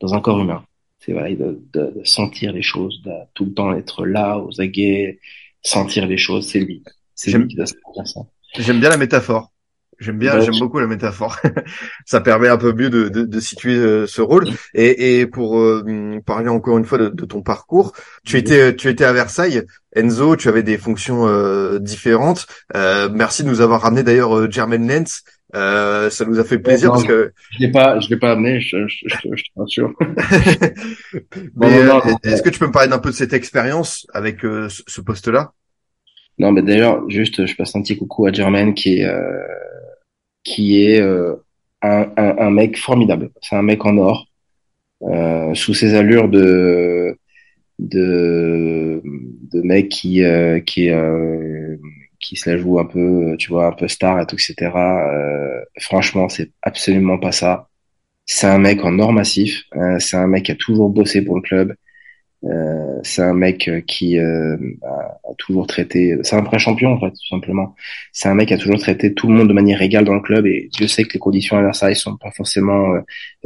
dans un corps humain. C'est voilà de, de, sentir les choses de tout le temps être là aux aguets sentir les choses c'est lui. C'est lui qui doit sentir ça. J'aime bien la métaphore. J'aime bien, j'aime beaucoup la métaphore. ça permet un peu mieux de, de, de situer euh, ce rôle. Et, et pour euh, parler encore une fois de, de, ton parcours, tu étais, tu étais à Versailles, Enzo. Tu avais des fonctions euh, différentes. merci de nous avoir ramené d'ailleurs Jermaine Lens. ça nous a fait plaisir parce que je l'ai pas, je l'ai pas amené, je, je, je, je te rassure. mais est-ce que tu peux me parler d'un peu de cette expérience avec ce, ce poste-là? Non, mais d'ailleurs, juste, je passe un petit coucou à Jermaine qui est qui est euh, un, un, un, mec formidable. C'est un mec en or, euh, sous ses allures de de de mec qui euh, qui euh, qui se la joue un peu, tu vois, un peu star et tout, etc. Euh, franchement, c'est absolument pas ça. C'est un mec en or massif. c'est un mec qui a toujours bossé pour le club. Euh, c'est un mec euh, qui euh, a, toujours traité, c'est un vrai champion en fait, tout simplement. C'est un mec qui a toujours traité tout le monde de manière égale dans le club et Dieu sait que les conditions à Versailles sont pas forcément,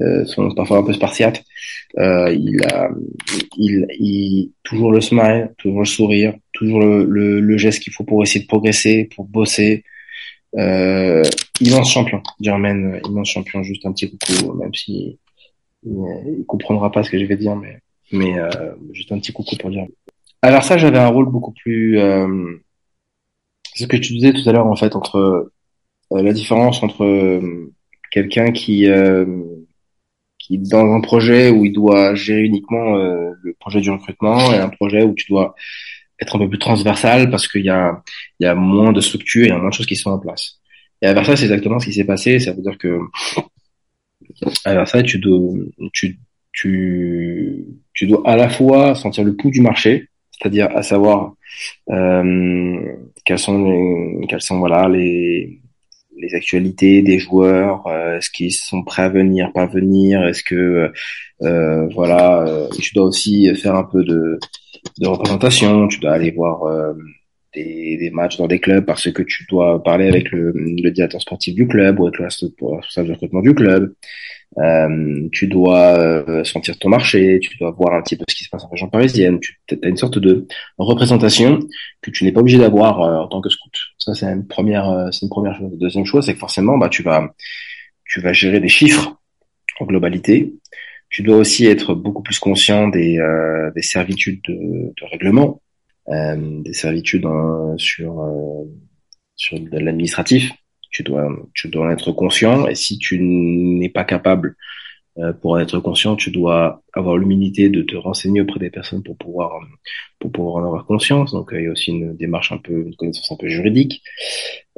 euh, sont parfois un peu spartiates. il a, il, il, toujours le smile, toujours le sourire, toujours le, le, le geste qu'il faut pour essayer de progresser, pour bosser. Euh, immense champion, Germaine, immense champion, juste un petit coucou, même si il, il comprendra pas ce que je vais dire, mais mais euh, juste un petit coucou pour dire. Alors ça, j'avais un rôle beaucoup plus. Euh, ce que tu disais tout à l'heure en fait entre euh, la différence entre euh, quelqu'un qui qui dans un projet où il doit gérer uniquement le projet du recrutement et un projet où tu dois être un peu plus transversal parce qu'il y a il y a moins de structures, il y a moins de choses qui sont en place. Et à Versailles, c'est exactement ce qui s'est passé. Ça veut dire que à Versailles, tu dois, tu, tu, tu dois à la fois sentir le pouls du marché, c'est-à-dire à savoir euh, quelles sont les, quelles sont voilà les les actualités des joueurs, euh, est-ce qu'ils sont prêts à venir, pas venir, est-ce que euh, voilà, euh, tu dois aussi faire un peu de, de représentation, tu dois aller voir des, des, matchs dans des clubs parce que tu dois parler avec le, le directeur sportif du club ou avec le responsable de recrutement du club. Euh, tu dois euh, sentir ton marché, tu dois voir un petit peu ce qui se passe en région parisienne. Tu as une sorte de représentation que tu n'es pas obligé d'avoir euh, en tant que scout. Ça, c'est une première, euh, c'est une première chose. Deuxième chose, c'est que forcément, bah, tu vas, tu vas gérer des chiffres en globalité. Tu dois aussi être beaucoup plus conscient des, des servitudes de, de règlement, des servitudes sur sur l'administratif tu dois, tu dois en être conscient. Et si tu n'es pas capable euh, pour en être conscient, tu dois avoir l'humilité de te renseigner auprès des personnes pour pouvoir, pour pouvoir en avoir conscience. Donc, il y a aussi une démarche un peu, une connaissance un peu juridique.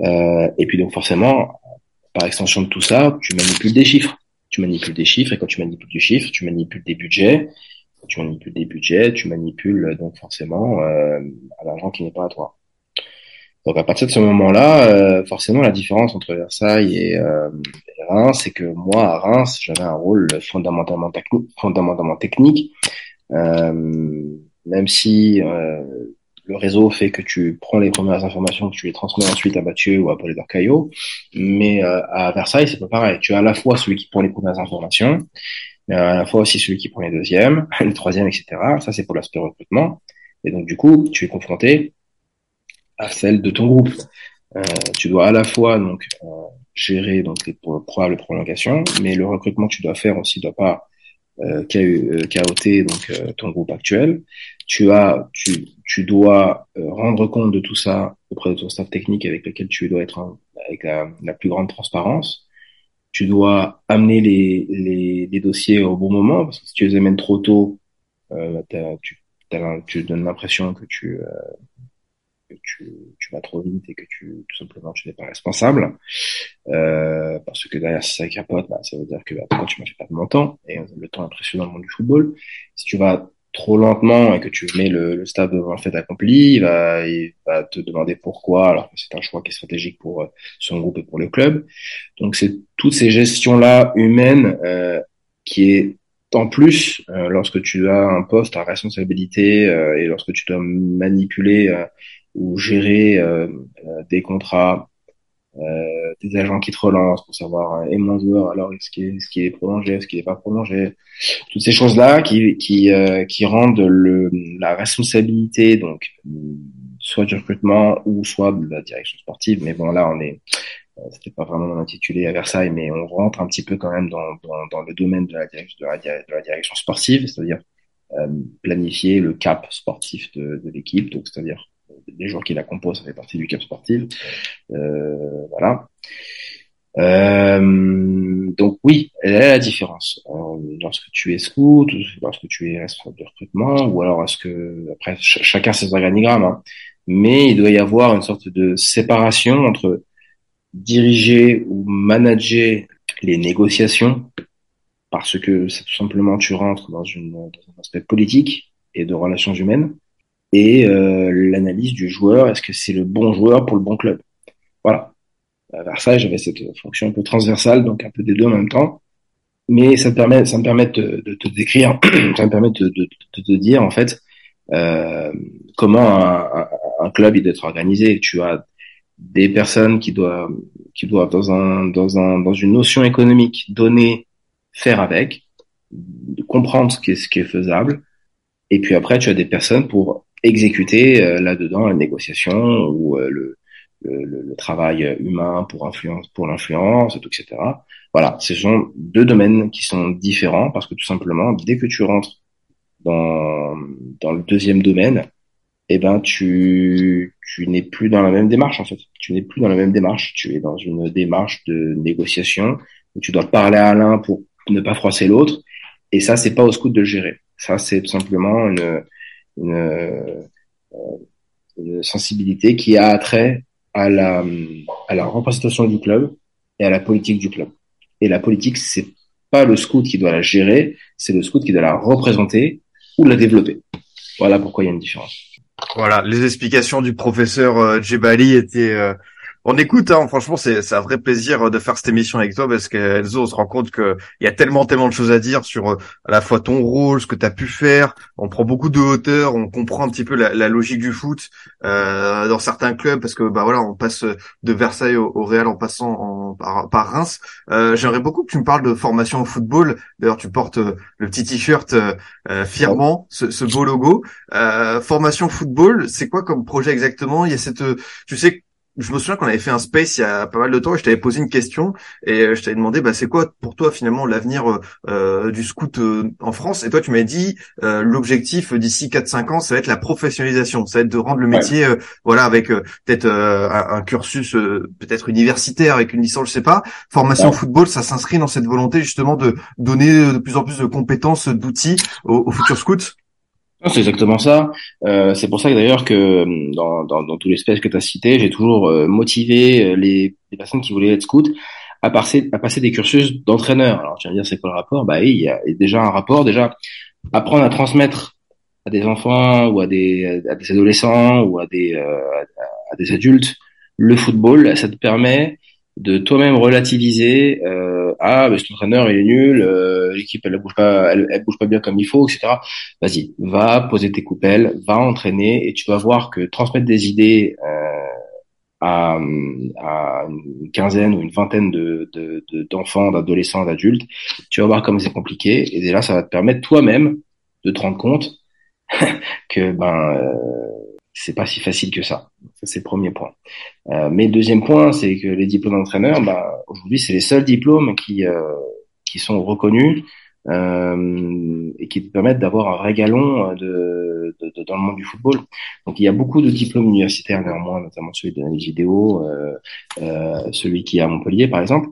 Euh, et puis donc forcément, par extension de tout ça, tu manipules des chiffres. Tu manipules des chiffres et quand tu manipules du chiffre, tu manipules des budgets. Tu manipules des budgets, tu manipules donc forcément euh, l'argent qui n'est pas à toi. Donc à partir de ce moment-là, euh, forcément la différence entre Versailles et, euh, Reims, c'est que moi à Reims, j'avais un rôle fondamentalement, technique, fondamentalement technique, euh, même si euh, le réseau fait que tu prends les premières informations, que tu les transmets ensuite à Mathieu ou à Paul Caillot, mais euh, à Versailles c'est pas pareil. Tu as à la fois celui qui prend les premières informations, mais à la fois aussi celui qui prend les deuxièmes, les troisièmes, etc. Ça c'est pour l'aspect recrutement. Et donc du coup, tu es confronté à celle de ton groupe. Euh, tu dois à la fois donc euh, gérer donc les probables prolongations, mais le recrutement que tu dois faire aussi doit pas euh, chaoter donc ton groupe actuel. Tu as, tu, tu dois rendre compte de tout ça auprès de ton staff technique avec lequel tu dois être avec la, la, plus grande transparence. Tu dois amener les, les, les, dossiers au bon moment parce que si tu les amènes trop tôt, tu, tu donnes l'impression que tu que tu, tu, vas trop vite et que tu tout simplement tu n'es pas responsable. Euh, parce que derrière si ça capote bah, ça veut dire que bah, tu m'as fait perdre mon temps et le temps est le monde du football. Si tu vas trop lentement et que tu mets le, le stade devant le fait accompli il va, il va te demander pourquoi alors que c'est un choix qui est stratégique pour euh, son groupe et pour le club. Donc c'est toutes ces gestions là humaines euh, qui est en plus, euh, lorsque tu as un poste à responsabilité euh, et lorsque tu dois manipuler euh, ou gérer euh, des contrats, euh, des agents qui te relancent pour savoir et mon joueur alors est-ce qu'il est, ce qui est prolongé, est-ce qu'il n'est pas prolongé, toutes ces choses-là qui qui qui rendent le la responsabilité donc soit du recrutement ou soit de la direction sportive. Mais bon là on est c'était pas vraiment intitulé à Versailles, mais on rentre un petit peu quand même dans, dans, dans le domaine de la, direction, de la direction sportive, c'est-à-dire euh, planifier le cap sportif de, de l'équipe, donc c'est-à-dire les joueurs qui la composent, ça fait partie du cap sportif. Euh, voilà. Euh, donc oui, elle est la différence. Lorsque tu es scout, lorsque tu es responsable de recrutement, ou alors est-ce que après chacun ses organigrammes, hein, mais il doit y avoir une sorte de séparation entre diriger ou manager les négociations, parce que tout simplement tu rentres dans un aspect politique et de relations humaines, et euh, l'analyse du joueur, est-ce que c'est le bon joueur pour le bon club? Voilà. À Versailles, j'avais cette fonction un peu transversale, donc un peu des deux en même temps. Mais ça me permet, ça me permet de, te décrire, ça me permet de, te dire en fait euh, comment un, un, club il doit être organisé. Tu as des personnes qui doivent, qui doivent dans un, dans un, dans une notion économique donner, faire avec, comprendre ce qui est, ce qui est faisable. Et puis après, tu as des personnes pour exécuter euh, là-dedans la négociation ou euh, le, le, le, travail humain pour influence pour l'influence, etc. Voilà, ce sont deux domaines qui sont différents parce que tout simplement, dès que tu rentres dans, dans le deuxième domaine, eh ben tu tu n'es plus dans la même démarche en fait. Tu n'es plus dans la même démarche. Tu es dans une démarche de négociation où tu dois parler à l'un pour ne pas froisser l'autre. Et ça, c'est pas au scout de le gérer. Ça, c'est tout simplement une une, euh, une, sensibilité qui a attrait à la, à la représentation du club et à la politique du club. Et la politique, c'est pas le scout qui doit la gérer, c'est le scout qui doit la représenter ou la développer. Voilà pourquoi il y a une différence. Voilà, les explications du professeur euh, Djebali étaient euh, on écoute, hein, franchement, c'est un vrai plaisir de faire cette émission avec toi parce qu'Enzo, on se rend compte qu'il y a tellement, tellement de choses à dire sur euh, à la fois ton rôle, ce que tu as pu faire. On prend beaucoup de hauteur, on comprend un petit peu la, la logique du foot euh, dans certains clubs parce que bah voilà, on passe de Versailles au, Real en passant en, par, par, Reims. Euh, J'aimerais beaucoup que tu me parles de formation au football. D'ailleurs, tu portes euh, le petit t-shirt euh, fièrement, ce, ce, beau logo. formation football, c'est quoi comme projet exactement? Il y a cette, tu sais je me souviens qu'on avait fait un space il y a pas mal de temps et je t'avais posé une question et euh, je t'avais demandé bah c'est quoi pour toi finalement l'avenir euh, euh du scout euh, en France? Et toi tu m'as dit l'objectif d'ici 4 5 ans ça va être la professionnalisation. Ça va être de rendre le métier voilà avec peut-être un, cursus peut-être universitaire avec une licence je sais pas. Formation football ça s'inscrit dans cette volonté justement de donner de plus en plus de compétences d'outils aux, aux futurs scouts? C'est exactement ça. Euh, c'est pour ça que d'ailleurs que euh, dans, dans, dans tous les spaces que tu as cités, j'ai toujours euh, motivé euh, les, les, personnes qui voulaient être scouts à passer, à passer des cursus d'entraîneur. Alors tu vas me dire c'est quoi le rapport? Bah oui, il y a déjà un rapport. Déjà, apprendre à transmettre à des enfants ou à des, à des adolescents ou à des, à des adultes le football, ça te permet de toi-même relativiser euh, ah mais cet entraîneur il est nul euh, l'équipe elle, bouge pas elle, bouge pas bien comme il faut etc vas-y va poser tes coupelles va entraîner et tu vas voir que transmettre des idées euh, à, à une quinzaine ou une vingtaine de d'enfants d'adolescents d'adultes tu vas voir comme c'est compliqué et là ça va te permettre toi-même de te rendre compte que ben euh, c'est pas si facile que ça. Ça c'est le premier point. Euh, mais deuxième point, c'est que les diplômes d'entraîneur, bah, aujourd'hui, c'est les seuls diplômes qui euh, qui sont reconnus euh, et qui te permettent d'avoir un vrai galon de, dans le monde du football. Donc il y a beaucoup de diplômes universitaires néanmoins, notamment celui de l'analyse vidéo, celui qui est à Montpellier par exemple.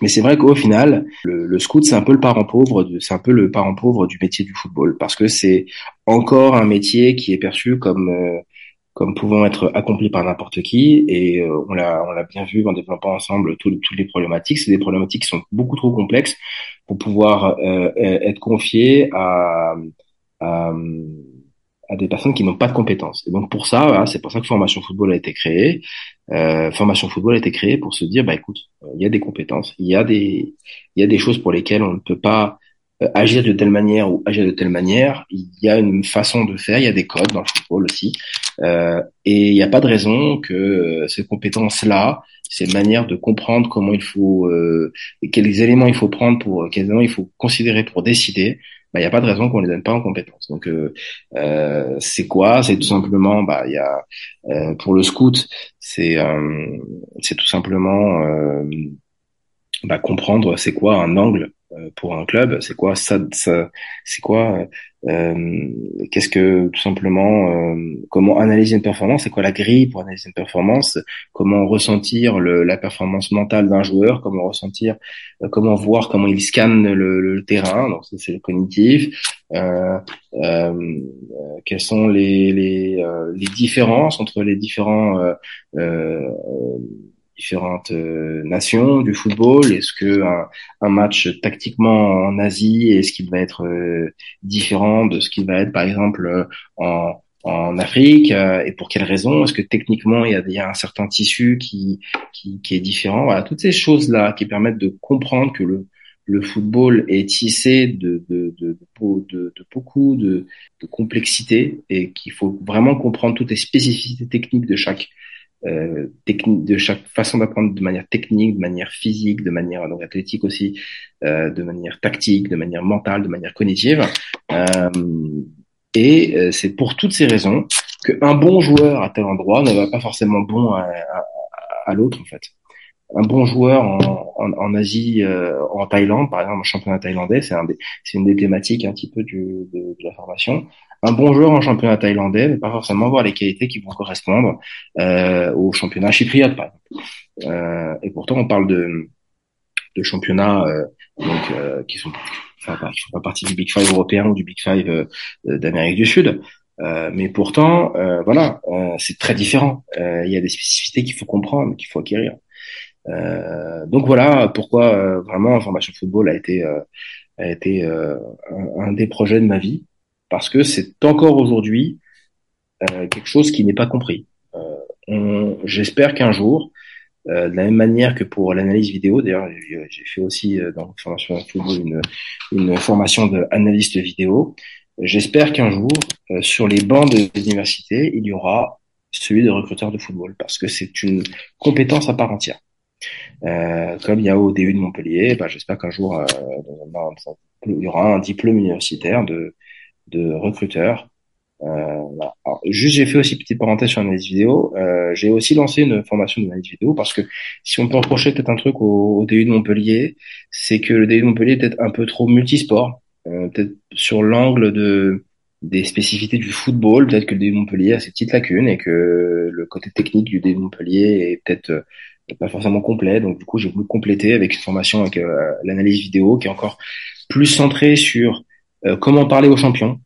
Mais c'est vrai qu'au final, le, le scout, c'est un peu le parent pauvre, c'est un peu le parent pauvre du métier du football, parce que c'est encore un métier qui est perçu comme euh, comme pouvant être accompli par n'importe qui, et euh, on l'a on l'a bien vu en développant ensemble toutes les problématiques. C'est des problématiques qui sont beaucoup trop complexes pour pouvoir euh, être confiées à, à à des personnes qui n'ont pas de compétences. Et donc pour ça, c'est pour ça que Formation Football a été créée. Euh, Formation Football a été créée pour se dire, bah écoute, euh, il y a des compétences, il y a des, il y a des choses pour lesquelles on ne peut pas euh, agir de telle manière ou agir de telle manière. Il y a une façon de faire, il y a des codes dans le football aussi, euh, et il n'y a pas de raison que euh, ces compétences-là, ces manières de comprendre comment il faut, euh, quels éléments il faut prendre pour, quels éléments il faut considérer pour décider, bah, il n'y a pas de raison qu'on les donne pas en compétences. Donc, euh, euh, c'est quoi? C'est tout simplement, bah, il y a euh, pour le scout, c'est euh, c'est tout simplement bah, comprendre c'est quoi un angle pour un club, c'est quoi ça, ça c'est quoi euh, qu'est-ce que tout simplement euh, comment analyser une performance, c'est quoi la grille pour analyser une performance, comment ressentir le, la performance mentale d'un joueur, comment ressentir, euh, comment voir comment il scanne le, le terrain, donc c'est le cognitif, euh, quelles sont les les, les différences entre les différents différentes euh, nations du football. Est-ce que un, match tactiquement en Asie est-ce qu'il va être euh, différent de ce qu'il va être par exemple euh, en, en Afrique et pour quelles raisons? Est-ce que techniquement il y a, il y a un certain tissu qui, qui, qui est différent? Voilà, toutes ces choses là qui permettent de comprendre que le le football est tissé de, de, de, de, de beaucoup de complexité et qu'il faut vraiment comprendre toutes les spécificités techniques de chaque euh, technique, de chaque façon d'apprendre de manière technique, de manière physique, de manière donc athlétique aussi, euh, de manière tactique, de manière mentale, de manière cognitive. Euh, et euh, c'est pour toutes ces raisons qu'un bon joueur à tel endroit ne va pas forcément bon à, à, à l'autre en fait. Un bon joueur en, en, Asie, euh, en Thaïlande, par exemple, en championnat thaïlandais, c'est un c'est une des thématiques un petit peu du, de, de la formation un bon joueur en championnat thaïlandais mais pas forcément avoir les qualités qui vont correspondre euh, au championnat chypriote, par exemple. Euh, et pourtant, on parle de, de championnats euh, donc, euh, qui sont enfin, font pas partie du Big Five européen ou du Big Five euh, d'Amérique du Sud. Euh, mais pourtant, voilà, c'est très différent. Il y a des spécificités qu'il faut comprendre, qu'il faut acquérir. donc voilà pourquoi vraiment formation football a été a été un, un, des projets de ma vie parce que c'est encore aujourd'hui euh, quelque chose qui n'est pas compris. Euh, J'espère qu'un jour, euh, de la même manière que pour l'analyse vidéo, d'ailleurs j'ai fait aussi euh, dans formation football une, une formation d'analyste vidéo. J'espère qu'un jour, euh, sur les bancs de l'université, il y aura celui de recruteur de football, parce que c'est une compétence à part entière. Euh, comme il y a au DU de Montpellier, bah, j'espère qu'un jour euh, il y aura un diplôme universitaire de, de recruteur euh, juste, j'ai fait aussi petite parenthèse sur l'analyse vidéo. Euh, j'ai aussi lancé une formation d'analyse vidéo parce que si on peut reprocher peut-être un truc au, au, DU de Montpellier, c'est que le DU de Montpellier est peut-être un peu trop multisport, euh, peut-être sur l'angle de des spécificités du football, peut-être que le DU de Montpellier a ses petites lacunes et que le côté technique du DU de Montpellier est peut-être euh, pas forcément complet. Donc du coup, j'ai voulu compléter avec une formation avec euh, l'analyse vidéo qui est encore plus centrée sur comment parler aux champions,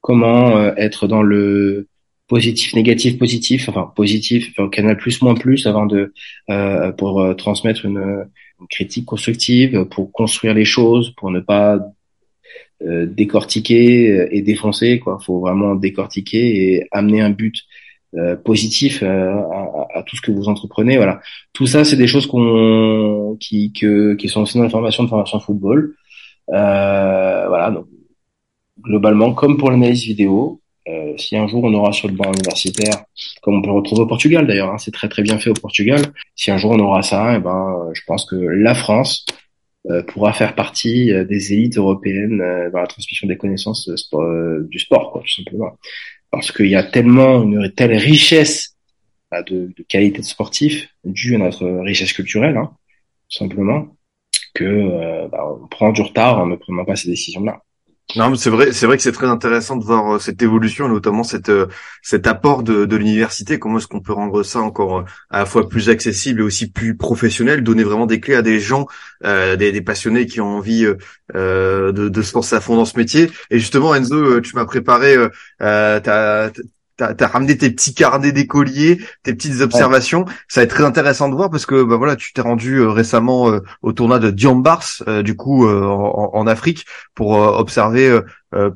comment euh, être dans le positif, négatif, positif, enfin positif, enfin, canal plus, moins plus, avant de euh, pour euh, transmettre une, critique constructive, pour construire les choses, pour ne pas décortiquer et défoncer. Quoi, faut vraiment décortiquer et amener un but positif à, à, tout ce que vous entreprenez. Voilà, tout ça, c'est des choses qu'on qui que, qui sont aussi dans la formation de formation football. voilà, donc globalement, comme pour l'analyse vidéo, euh, si un jour on aura sur le banc universitaire, comme on peut le retrouver au Portugal d'ailleurs, hein, c'est très très bien fait au Portugal. Si un jour on aura ça, eh ben, euh, je pense que la France euh, pourra faire partie des élites européennes dans la transmission des connaissances du sport, quoi, tout simplement. Parce qu'il y a tellement une telle richesse bah, de, de, qualité de sportif due à notre richesse culturelle, hein, tout simplement, que bah, on prend du retard en ne prenant pas ces décisions-là. Non, c'est vrai, c'est vrai que c'est très intéressant de voir euh, cette évolution, notamment cette, euh, cet apport de, de l'université. Comment est-ce qu'on peut rendre ça encore euh, à la fois plus accessible et aussi plus professionnel, donner vraiment des clés à des gens, des, des, passionnés qui ont envie de, de, se forcer à fond dans ce métier. Et justement, Enzo, tu m'as préparé ta, t'as as ramené tes petits carnets d'écoliers, tes petites observations. Ça va être très intéressant de voir parce que bah voilà, tu t'es rendu euh, récemment euh, au tournoi de Diambars, euh, du coup en, en, Afrique, pour observer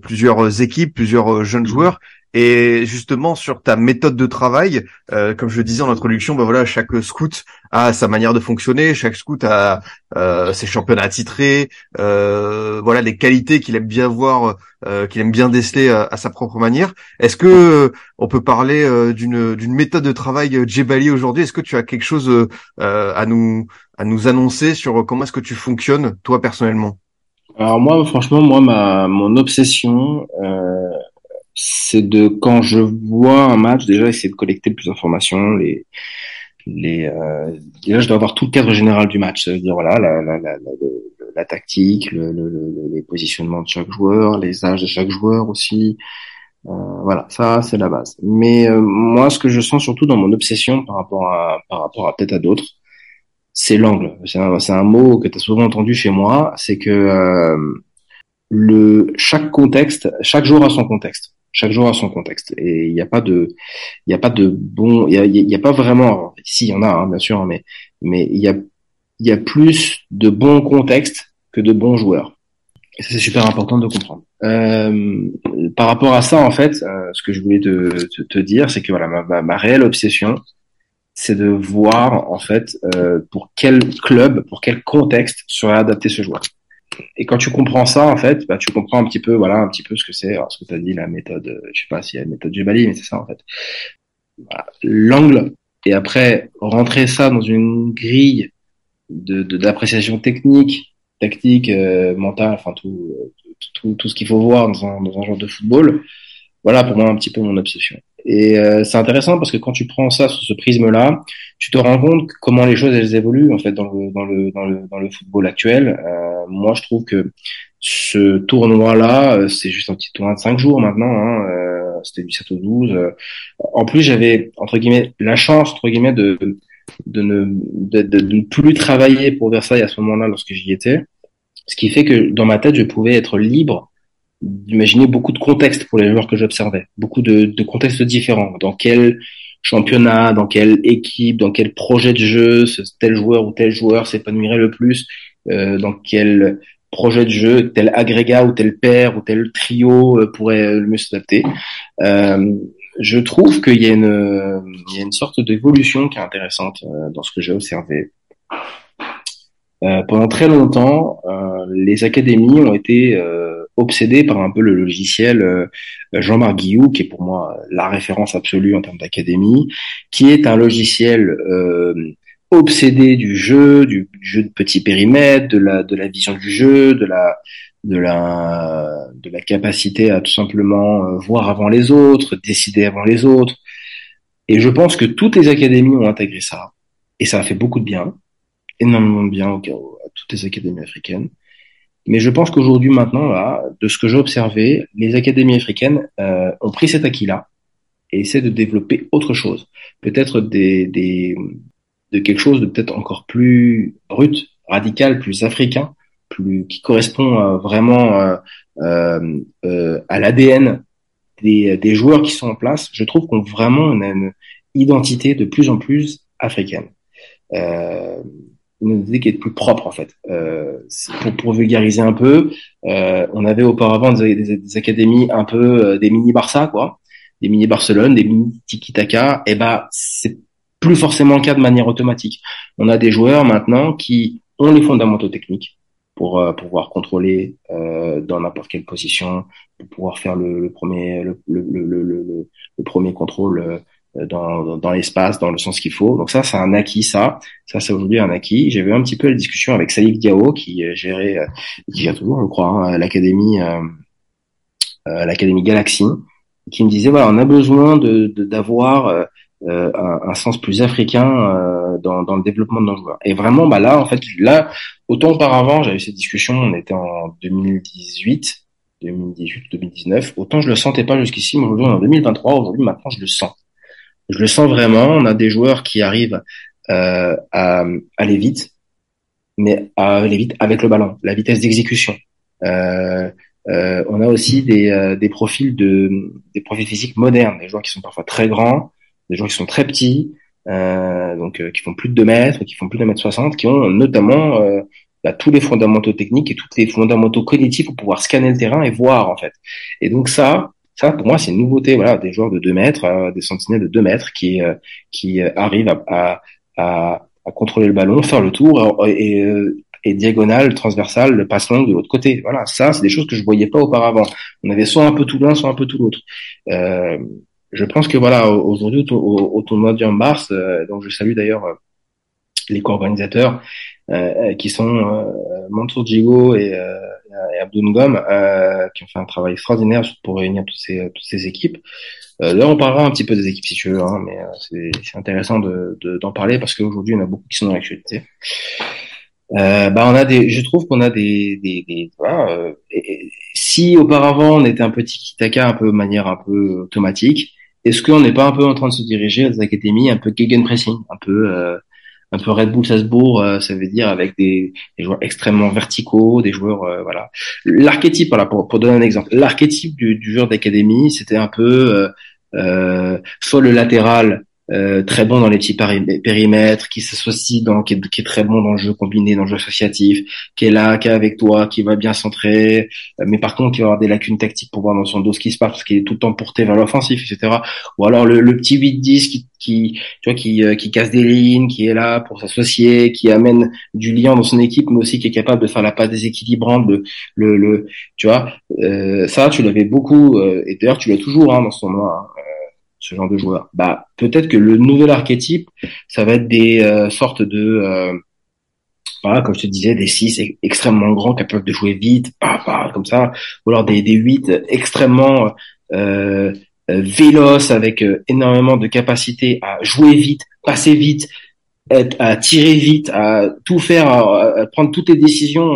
plusieurs équipes, plusieurs jeunes joueurs. Et justement sur ta méthode de travail, euh, comme je le disais en introduction, bah voilà, chaque scout a sa manière de fonctionner, chaque scout a euh, ses championnats titrés, euh, voilà les qualités qu'il aime bien voir, euh, qu'il aime bien déceler à, sa propre manière. Est-ce que on peut parler d'une d'une méthode de travail Djebali aujourd'hui? Est-ce que tu as quelque chose à nous à nous annoncer sur comment est-ce que tu fonctionnes toi personnellement? Alors moi, franchement, moi, ma mon obsession, euh, c'est de quand je vois un match déjà essayer de collecter le plus d'informations les les euh, déjà je dois avoir tout le cadre général du match. C'est-à-dire voilà la, la, la, la tactique le, le, les positionnements de chaque joueur les âges de chaque joueur aussi. Euh, voilà ça c'est la base. Mais euh, moi ce que je sens surtout dans mon obsession par rapport à par rapport à peut-être à d'autres c'est l'angle. C'est un, c'est un mot que tu as souvent entendu chez moi c'est que euh, le chaque contexte chaque joueur a son contexte chaque joueur a son contexte et il n'y a pas de, il y a pas de bon, il y a, pas vraiment, si il y en a hein, bien sûr, mais mais il y a, il y a plus de bons contextes que de bons joueurs. Et ça c'est super important de comprendre. Euh, par rapport à ça en fait, euh, ce que je voulais te, te, te dire, c'est que voilà ma, ma, réelle obsession, c'est de voir en fait euh, pour quel club, pour quel contexte serait adapté ce joueur et quand tu comprends ça, en fait, bah, tu comprends un petit peu, voilà, un petit peu ce que c'est, ce que tu as dit, la méthode, euh, je sais pas s'il y a une méthode du Bali, mais c'est ça, en fait. L'angle, et après, rentrer ça dans une grille de, d'appréciation technique, tactique, euh, mentale, enfin, tout, tout, tout ce qu'il faut voir dans un, dans un genre de football. Voilà, pour moi, un petit peu mon obsession. Et euh, c'est intéressant parce que quand tu prends ça sous ce prisme-là, tu te rends compte comment les choses elles évoluent en fait dans le dans le dans le dans le football actuel. Euh, moi, je trouve que ce tournoi-là, euh, c'est juste un petit tournoi de cinq jours maintenant. Hein, euh, C'était du 7 au 12. En plus, j'avais entre guillemets la chance entre guillemets de de ne de, de ne plus travailler pour Versailles à ce moment-là lorsque j'y étais. Ce qui fait que dans ma tête, je pouvais être libre d'imaginer beaucoup de contextes pour les joueurs que j'observais, beaucoup de, de, contextes différents. Dans quel championnat, dans quelle équipe, dans quel projet de jeu, tel joueur ou tel joueur s'épanouirait le plus, euh, dans quel projet de jeu, tel agrégat ou tel paire ou tel trio euh, pourrait le mieux s'adapter. Euh, je trouve qu'il y a une, sorte d'évolution qui est intéressante euh, dans ce que j'ai observé. Euh, pendant très longtemps, euh, les académies ont été obsédées par un peu le logiciel Jean-Marc Guillou, qui est pour moi la référence absolue en termes d'académie, qui est un logiciel obsédé du jeu, du, jeu de petit périmètre, de la, vision du jeu, de la, capacité à tout simplement euh, voir avant les autres, décider avant les autres. Et je pense que toutes les académies ont intégré ça. Et ça a fait beaucoup de bien, énormément de bien à toutes les académies africaines. Mais je pense qu'aujourd'hui, maintenant, là, de ce que j'ai observé, les académies africaines euh, ont pris cet acquis-là et essaient de développer autre chose. Peut-être des, des, de quelque chose de peut-être encore plus brut, radical, plus africain, plus qui correspond euh, vraiment euh, euh, euh, à l'ADN des, des joueurs qui sont en place. Je trouve qu'on vraiment on a une identité de plus en plus africaine. Euh, une identité qui est plus propre en fait. Euh, pour, pour vulgariser un peu, euh, on avait auparavant des, des, des, académies un peu des mini Barça quoi, des mini Barcelone, des mini Tiki Taka. Et bah c'est plus forcément le cas de manière automatique. On a des joueurs maintenant qui ont les fondamentaux techniques pour euh, pouvoir contrôler euh, dans n'importe quelle position, pour pouvoir faire le, le premier le, le, le, le, premier contrôle euh, dans, dans, l'espace, dans le sens qu'il faut. Donc ça, c'est un acquis, ça. Ça, c'est aujourd'hui un acquis. J'ai vu un petit peu la discussion avec Salif Diao, qui gérait, qui gère toujours, je crois, hein, l'académie, euh, l'académie Galaxy, qui me disait voilà, on a besoin de d'avoir euh, un, un, sens plus africain euh, dans, dans, le développement de nos joueurs. Et vraiment, bah là, en fait, là, autant auparavant, j'avais cette discussion, on était en 2018, 2018, 2019, autant je le sentais pas jusqu'ici, mais aujourd'hui, en 2023, aujourd'hui, maintenant, je le sens. Je le sens vraiment. On a des joueurs qui arrivent euh, à, aller vite, mais à aller vite avec le ballon, la vitesse d'exécution. Euh, euh, on a aussi des, euh, des profils de des profils physiques modernes, des joueurs qui sont parfois très grands, des gens qui sont très petits, euh, donc euh, qui font plus de 2 mètres, qui font plus de 1 mètre 60, qui ont notamment bah, tous les fondamentaux techniques et tous les fondamentaux cognitifs pour pouvoir scanner le terrain et voir en fait. Et donc ça, ça pour moi c'est une nouveauté. Voilà, des joueurs de 2 mètres, euh, des sentinelles de 2 mètres qui qui arrivent à, à, à, contrôler le ballon, faire le tour et, et, et diagonale, transversale, le passe longue de l'autre côté. Voilà, ça c'est des choses que je voyais pas auparavant. On avait soit un peu tout l'un, soit un peu tout l'autre. Euh, je pense que voilà, aujourd'hui au, tournoi du mars, euh, donc je salue d'ailleurs euh, les co-organisateurs euh, qui sont euh, Mansour et, et Abdou Ngom, qui ont fait un travail extraordinaire pour réunir toutes ces toutes ces équipes. là, on parlera un petit peu des équipes si tu veux, hein, mais c'est intéressant de d'en parler parce qu'aujourd'hui, on a beaucoup qui sont dans l'actualité. Euh, bah on a des, je trouve qu'on a des, des, des voilà, si auparavant on était un petit kitaka un peu de manière un peu automatique, est-ce qu'on n'est pas un peu en train de se diriger à des académies un peu gegenpressing, un peu euh, un peu Red Bull Salzbourg, euh, ça veut dire avec des, joueurs extrêmement verticaux, des joueurs euh, voilà. L'archétype, voilà pour, pour donner un exemple, l'archétype du, du joueur d'académie, c'était un peu euh, soit le latéral euh, très bon dans les petits périmètres, qui s'associe dans, qui est, qui est, très bon dans le jeu combiné, dans le jeu associatif, qui est là, qui est avec toi, qui va bien centrer, euh, mais par contre qui va avoir des lacunes tactiques pour voir dans son dos ce qui se passe, parce qu'il est tout le temps porté vers l'offensif, etc. Ou alors le, le petit 8-10 qui, qui, tu vois, qui, euh, qui casse des lignes, qui est là pour s'associer, qui amène du lien dans son équipe, mais aussi qui est capable de faire la passe déséquilibrante, le, le, tu vois, ça tu l'avais beaucoup, et d'ailleurs tu l'as toujours hein, dans son nom. Hein, ce genre de joueur. Bah peut-être que le nouvel archétype, ça va être des euh, sortes de euh, comme je te disais, des 6 extrêmement grands capables de jouer vite, bah, comme ça, ou alors des, des 8 extrêmement euh, euh, véloces avec euh, énormément de capacité à jouer vite, passer vite, être, à tirer vite, à tout faire, à, prendre toutes les décisions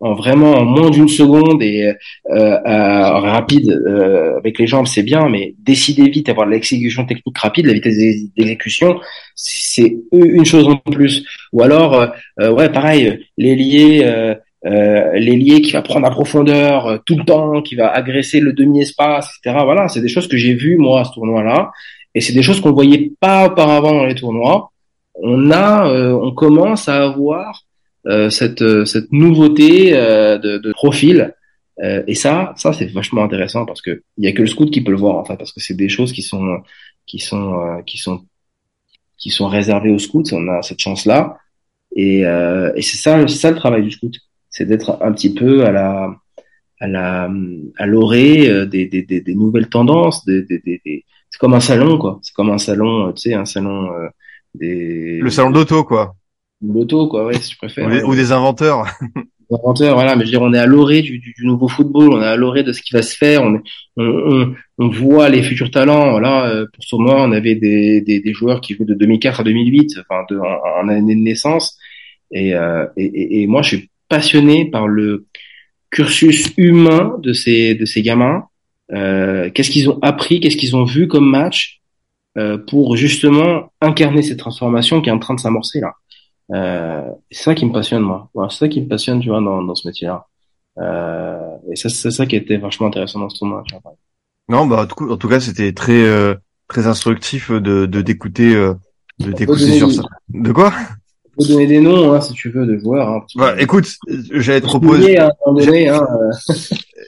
en vraiment en moins d'une seconde et euh, rapide euh, avec les jambes c'est bien mais décider vite avoir l'exécution technique rapide la vitesse d'exécution c'est une chose en plus. Ou alors euh, euh ouais pareil l'ailier euh, euh, l'ailier qui va prendre la profondeur tout le temps qui va agresser le demi espace etc voilà c'est des choses que j'ai vues moi à ce tournoi là et c'est des choses qu'on voyait pas auparavant dans les tournois. On a on commence à avoir cette cette nouveauté de, de profil. Et ça ça c'est vachement intéressant parce que il y a que le scout qui peut le voir en fait parce que c'est des choses qui sont qui sont qui sont qui sont réservées aux scouts on a cette chance là et, et c'est ça c'est ça le travail du scout. C'est d'être un petit peu à la à la à l'orée euh, des, des, des, des, nouvelles tendances des, des, des, c'est comme un salon quoi. C'est comme un salon euh, tu sais un salon euh, des le salon d'auto quoi l'auto quoi ouais si tu préfères ou des, inventeurs des inventeurs voilà mais je veux dire on est à l'orée du, du, nouveau football on est à l'orée de ce qui va se faire on, on, on, on, voit les futurs talents voilà pour ce mois on avait des, des, des joueurs qui jouent de 2004 à 2008 enfin de, en, en année de naissance et, euh, et, et, et moi je suis passionné par le cursus humain de ces de ces gamins. Euh, qu'est-ce qu'ils ont appris, qu'est-ce qu'ils ont vu comme match euh, pour justement incarner cette transformation qui est en train de s'amorcer là. Euh, c'est ça qui me passionne moi. c'est ça qui me passionne, tu vois, dans, dans ce métier-là. Euh, et ça, c'est ça qui était vachement intéressant dans ce tournoi. Tu vois. Non, bah en tout cas, c'était très euh, très instructif de d'écouter euh, de d'écouter sur ça. De quoi? Peux donner des noms hein, si tu veux de joueurs. Hein, bah, écoute, j'allais te proposer. Hein, euh.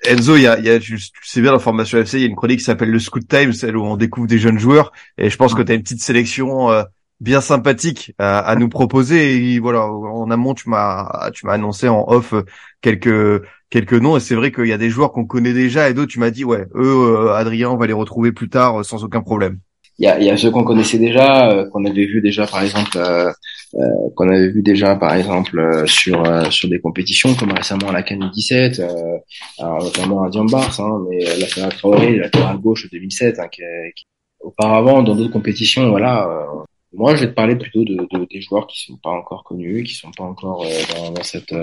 Enzo, il y a, y a, tu sais bien l'information FC, il y a une chronique qui s'appelle le Scoot Time, celle où on découvre des jeunes joueurs, et je pense que tu as une petite sélection euh, bien sympathique à, à, nous proposer. Et voilà, en amont, tu m'as, tu m'as annoncé en off euh, quelques quelques noms, et c'est vrai qu'il y a des joueurs qu'on connaît déjà, et d'autres, tu m'as dit, ouais, eux, Adrien, on va les retrouver plus tard sans aucun problème il y a, y a, ceux qu'on connaissait déjà, euh, qu'on avait vu déjà par exemple, euh, euh, qu'on avait vu déjà par exemple sur sur des compétitions comme récemment à la CAN 17, alors notamment à Diambars, hein, mais la Traoré, latéral gauche 2007, hein, qui, qui, auparavant dans d'autres compétitions, voilà. Moi, je vais te parler plutôt de, de, des joueurs qui sont pas encore connus, qui sont pas encore dans, dans, cette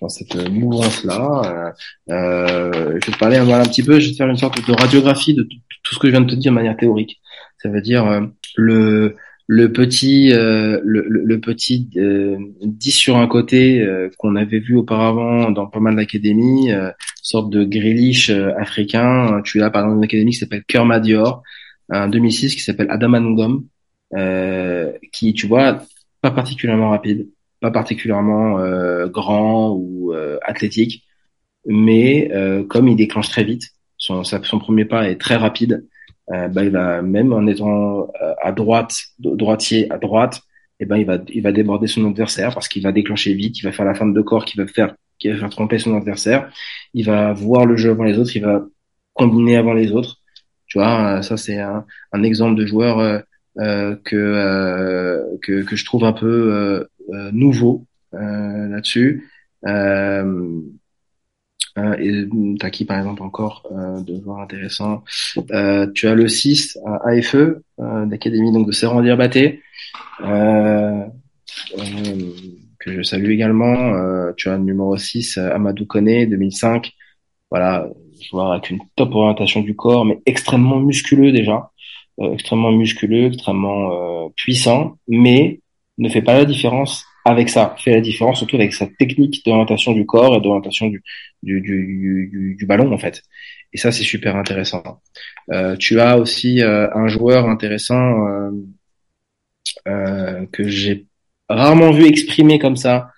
dans cette mouvance-là. Euh, je vais te parler un, un petit peu, je vais te faire une sorte de radiographie de tout ce que je viens de te dire de manière théorique. Ça veut dire euh, le le petit euh, le, le, petit 10 euh, sur un côté qu'on avait vu auparavant dans pas mal d'académies, sorte de grillish africain. Tu as par exemple une académie qui s'appelle Kermadior, un 2006 qui s'appelle Adamanungom, qui tu vois pas particulièrement rapide, pas particulièrement grand ou athlétique, mais comme il déclenche très vite, son, son premier pas est très rapide euh, ben, il va même en étant euh, à droite, droitier à droite, et eh ben il va il va déborder son adversaire parce qu'il va déclencher vite, il va faire la fin de corps qui va faire qui va faire tromper son adversaire, il va voir le jeu avant les autres, il va combiner avant les autres. Tu vois, euh, ça c'est un, un, exemple de joueur euh, que, euh, que que je trouve un peu euh, nouveau là-dessus. Euh, et t'as qui par exemple encore euh, de voir intéressant? Euh, Tu as le 6 à AFE, d'académie donc de Serran Diabaté, que je salue également. tu as le numéro 6 Amadou Kone 2005. Voilà, joueur avec une top orientation du corps, mais extrêmement musculeux déjà, extrêmement musculeux, extrêmement puissant, mais ne fait pas la différence avec ça, fait la différence surtout avec sa technique d'orientation du corps et d'orientation du, du, du, du, ballon en fait. Et ça c'est super intéressant. Euh, tu as aussi euh, un joueur intéressant euh, euh que j'ai rarement vu exprimer comme ça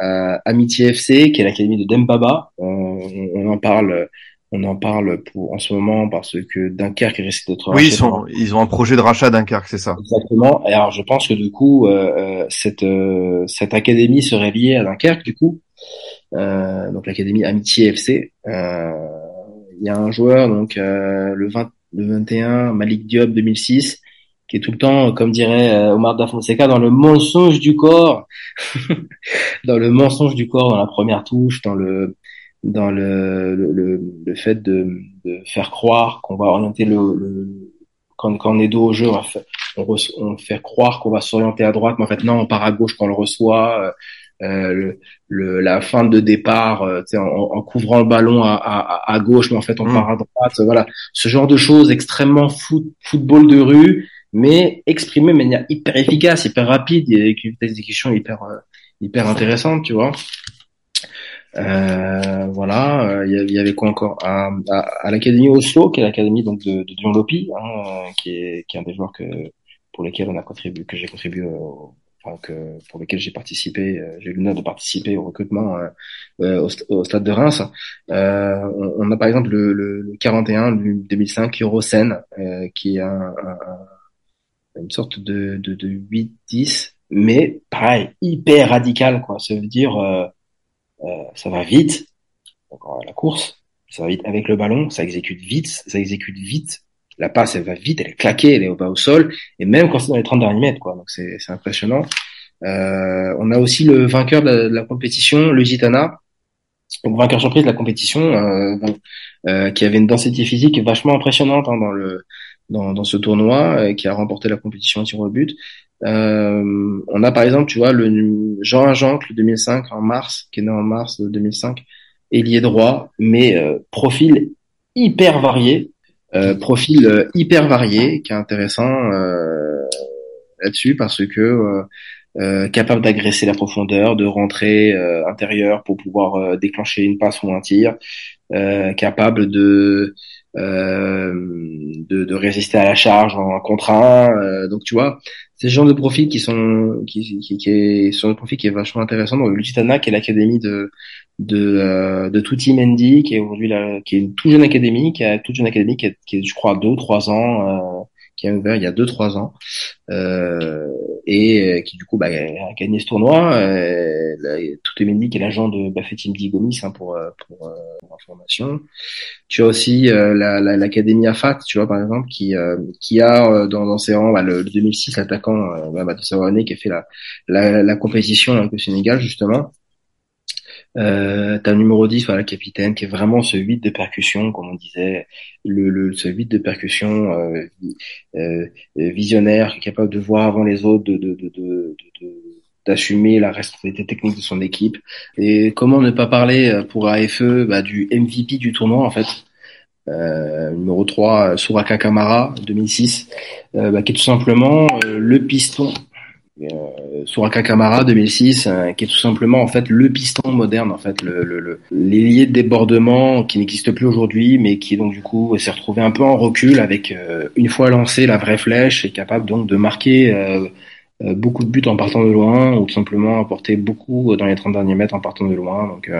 à Amitié FC, qui est l'académie de Dembaba. on en parle on en parle pour en ce moment parce que Dunkerque risque d'être oui ils sont ils ont un projet de rachat Dunkerque c'est ça. Exactement. Et alors je pense que du coup euh, euh cette euh, cette académie serait liée à Dunkerque du coup. Euh, donc l'académie Amitié FC euh, il y a un joueur donc le 20 le 21 Malik Diop 2006 qui est tout le temps, comme dirait Omar Da Fonseca, dans le mensonge du corps, dans le mensonge du corps, dans la première touche, dans le dans le, le, le fait de, de, faire croire qu'on va orienter le, le quand, quand, on est dos au jeu, on, va faire, on, on fait croire qu'on va s'orienter à droite, mais en fait non, on part à gauche quand on le reçoit. Euh, le, le, la fin de départ, euh, en, en, couvrant le ballon à, à, à, gauche, mais en fait on mm. part à droite. Voilà, ce genre de choses extrêmement foot, football de rue, mais exprimé de manière hyper efficace, hyper rapide, et avec une vitesse d'exécution hyper euh, hyper intéressante, tu vois. Euh, voilà, euh, il y, avait quoi encore? À, à, l'académie Oslo, qui est l'académie donc de, de Dion Lopi, hein, qui est qui est un des joueurs que pour lesquels on a contribué, que j'ai contribué, enfin, que, pour lesquels j'ai participé, j'ai eu l'honneur de participer au recrutement au, au, stade de Reims. On, on, a par exemple le, le, le 41 du 2005 Eurocène, qui est un, un, une sorte de, de, de 8-10, mais pareil, hyper radical, quoi. Ça veut dire, ça va vite, la course, ça va vite avec le ballon, ça exécute vite, ça exécute vite. La passe, elle va vite, elle est claquée, elle est au bas au sol, et même quand c'est dans les 30 derniers mètres, quoi. Donc c'est impressionnant. Euh, on a aussi le vainqueur de la, compétition, le Gitana, donc vainqueur surprise de la compétition, euh, euh, qui avait une densité physique vachement impressionnante hein, dans le dans, dans ce tournoi, qui a remporté la compétition tir au but. On a par exemple, tu vois, le Jean Ajanc, le 2005 en mars, qui est né en mars 2005, ailier droit, mais euh, profil hyper varié, euh, profil euh, hyper varié, qui est intéressant là-dessus parce que capable d'agresser la profondeur, de rentrer intérieur pour pouvoir déclencher une passe ou un tir, capable de, de, de résister à la charge en contre un. donc tu vois, c'est ce genre de profils qui sont qui, qui, qui est sur le profil qui est vachement intéressant. Donc Lusitana qui est l'académie de de euh, de Tutti Mendy qui est aujourd'hui qui est une toute jeune académie qui a toute jeune académie qui est, qui est je crois deux trois ans euh, qui a ouvert il y a deux trois ans euh, et qui du coup bah, a gagné ce tournoi. Euh, Tout est qui est l'agent de Bafetim Digomis hein, pour euh, pour, euh, pour, information. Tu as aussi euh, l'académie la, AFAT, tu vois par exemple, qui qui a dans, dans ses rangs bah, le, 2006 attaquant bah, de qui a fait la la, la compétition avec le Sénégal justement euh, t'as le numéro 10, voilà, capitaine, qui est vraiment ce 8 de percussion, comme on disait, le, le ce 8 de percussion euh, euh, visionnaire, capable de voir avant les autres, de, de, de, de, d'assumer la responsabilité technique de son équipe. Et comment ne pas parler euh, pour AFE bah, du MVP du tournoi, en fait, euh, numéro 3, Suraka Kamara, 2006, euh, bah, qui est tout simplement euh, le piston euh, Suraka Kamara 2006, euh, qui est tout simplement en fait le piston moderne, en fait le, le, l'ailier de débordement qui n'existe plus aujourd'hui, mais qui donc du coup s'est retrouvé un peu en recul avec euh, une fois lancé la vraie flèche, est capable donc de marquer euh, beaucoup de buts en partant de loin ou tout simplement apporter beaucoup dans les 30 derniers mètres en partant de loin. Donc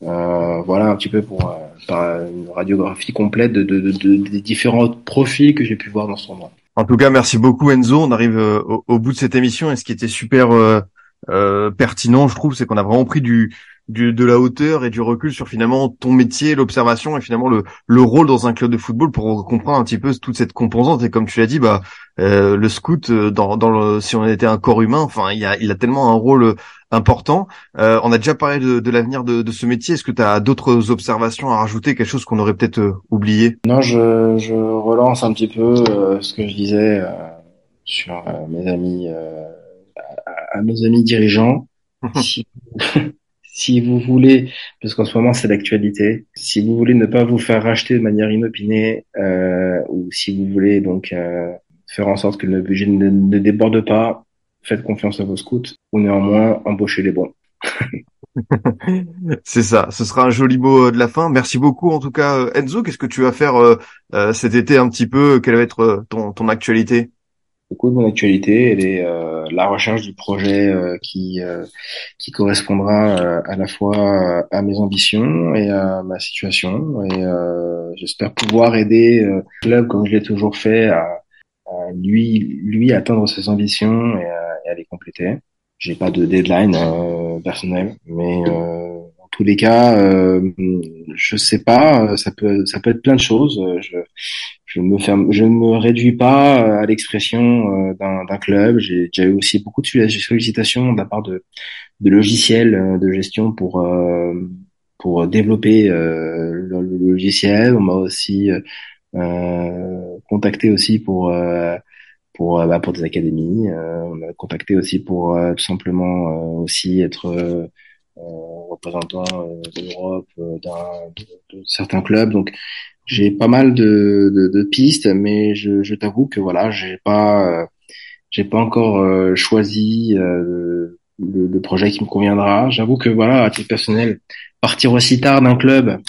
voilà un petit peu pour une radiographie complète de, de, de, des différents profils que j'ai pu voir dans ce tournoi. En tout cas, merci beaucoup Enzo. On arrive euh, au, bout de cette émission et ce qui était super euh, euh, pertinent, je trouve, c'est qu'on a vraiment pris du, du, de la hauteur et du recul sur finalement ton métier, l'observation et finalement le, le rôle dans un club de football pour comprendre un petit peu toute cette composante. Et comme tu l'as dit, bah euh, le scout dans, dans le, si on était un corps humain, enfin il a, il a tellement un rôle important. Euh, on a déjà parlé de, de l'avenir de, de, ce métier. Est-ce que tu as d'autres observations à rajouter, quelque chose qu'on aurait peut-être euh, oublié? Non, je, je, relance un petit peu euh, ce que je disais euh, sur mes amis, à, à, nos amis dirigeants. si, si vous voulez, parce qu'en ce moment c'est l'actualité, si vous voulez ne pas vous faire racheter de manière inopinée, ou si vous voulez donc faire en sorte que le budget ne, ne déborde pas, faites confiance à vos scouts ou néanmoins embauchez les bons. c'est ça, ce sera un joli mot euh, de la fin. Merci beaucoup en tout cas euh, Enzo, qu'est-ce que tu vas faire euh, cet été un petit peu? Quelle va être ton, ton actualité? Beaucoup de mon actualité, elle est la recherche du projet qui qui correspondra à la fois à mes ambitions et à ma situation. Et j'espère pouvoir aider le club comme je l'ai toujours fait à, à lui lui atteindre ses ambitions et à à les compléter. J'ai pas de deadline euh, personnel, mais euh, en tous les cas, euh, je sais pas, ça peut ça peut être plein de choses. Je je me ferme, je me réduis pas à l'expression d'un club. J'ai déjà eu aussi beaucoup de sollicitations de la part de de logiciels de gestion pour pour développer le, logiciel. On m'a aussi contacté aussi pour pour euh, bah, pour des académies. Euh, on a contacté aussi pour euh, tout simplement aussi être représentant de l'Europe d'un de, certains clubs. Donc j'ai pas mal de, de, de, pistes, mais je, je t'avoue que voilà, j'ai pas j'ai pas encore choisi le, le, projet qui me conviendra. J'avoue que voilà, à titre personnel, partir aussi tard d'un club,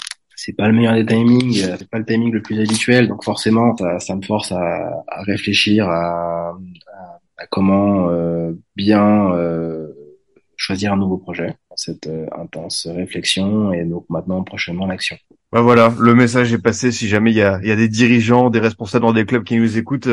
c'est pas le meilleur des timings, euh, c'est pas le timing le plus habituel, donc forcément ça, ça me force à, à réfléchir, à, à, à comment bien choisir un nouveau projet, cette intense réflexion et donc maintenant prochainement l'action. Ben voilà, le message est passé. Si jamais il y a, y a des dirigeants, des responsables dans des clubs qui nous écoutent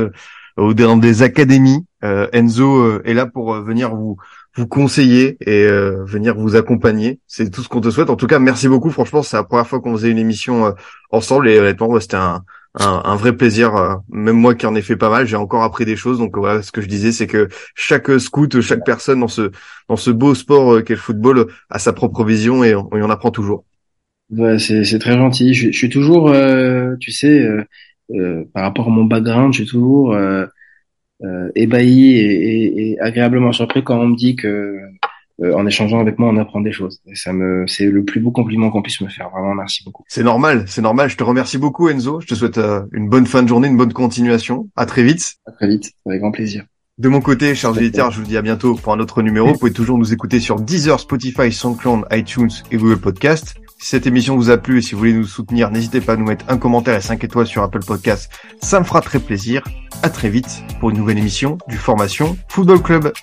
ou dans des académies, Enzo est là pour venir vous vous conseiller et euh, venir vous accompagner. C'est tout ce qu'on te souhaite. En tout cas, merci beaucoup. Franchement, c'est la première fois qu'on faisait une émission euh, ensemble et honnêtement, c'était un, un, vrai plaisir. Euh, même moi qui en ai fait pas mal, j'ai encore appris des choses. Donc voilà, ce que je disais, c'est que chaque scout, chaque personne dans ce dans ce beau sport qu'est le football a sa propre vision et on, y en apprend toujours. Ouais, c'est très gentil. Je, je suis toujours, tu sais, par rapport à mon background, je suis toujours euh, ébahi et, et, agréablement surpris quand on me dit que euh, en échangeant avec moi, on apprend des choses. Et ça me, c'est le plus beau compliment qu'on puisse me faire. Vraiment, merci beaucoup. C'est normal, c'est normal. Je te remercie beaucoup, Enzo. Je te souhaite euh, une bonne fin de journée, une bonne continuation. À très vite. À très vite, avec grand plaisir. De mon côté, chers auditeurs, je vous dis à bientôt pour un autre numéro. Vous pouvez toujours nous écouter sur Deezer, Spotify, SoundCloud, iTunes et Google Podcast. Si cette émission vous a plu et si vous voulez nous soutenir, n'hésitez pas à nous mettre un commentaire et 5 étoiles sur Apple Podcast. Ça me fera très plaisir. À très vite pour une nouvelle émission du Formation Football Club.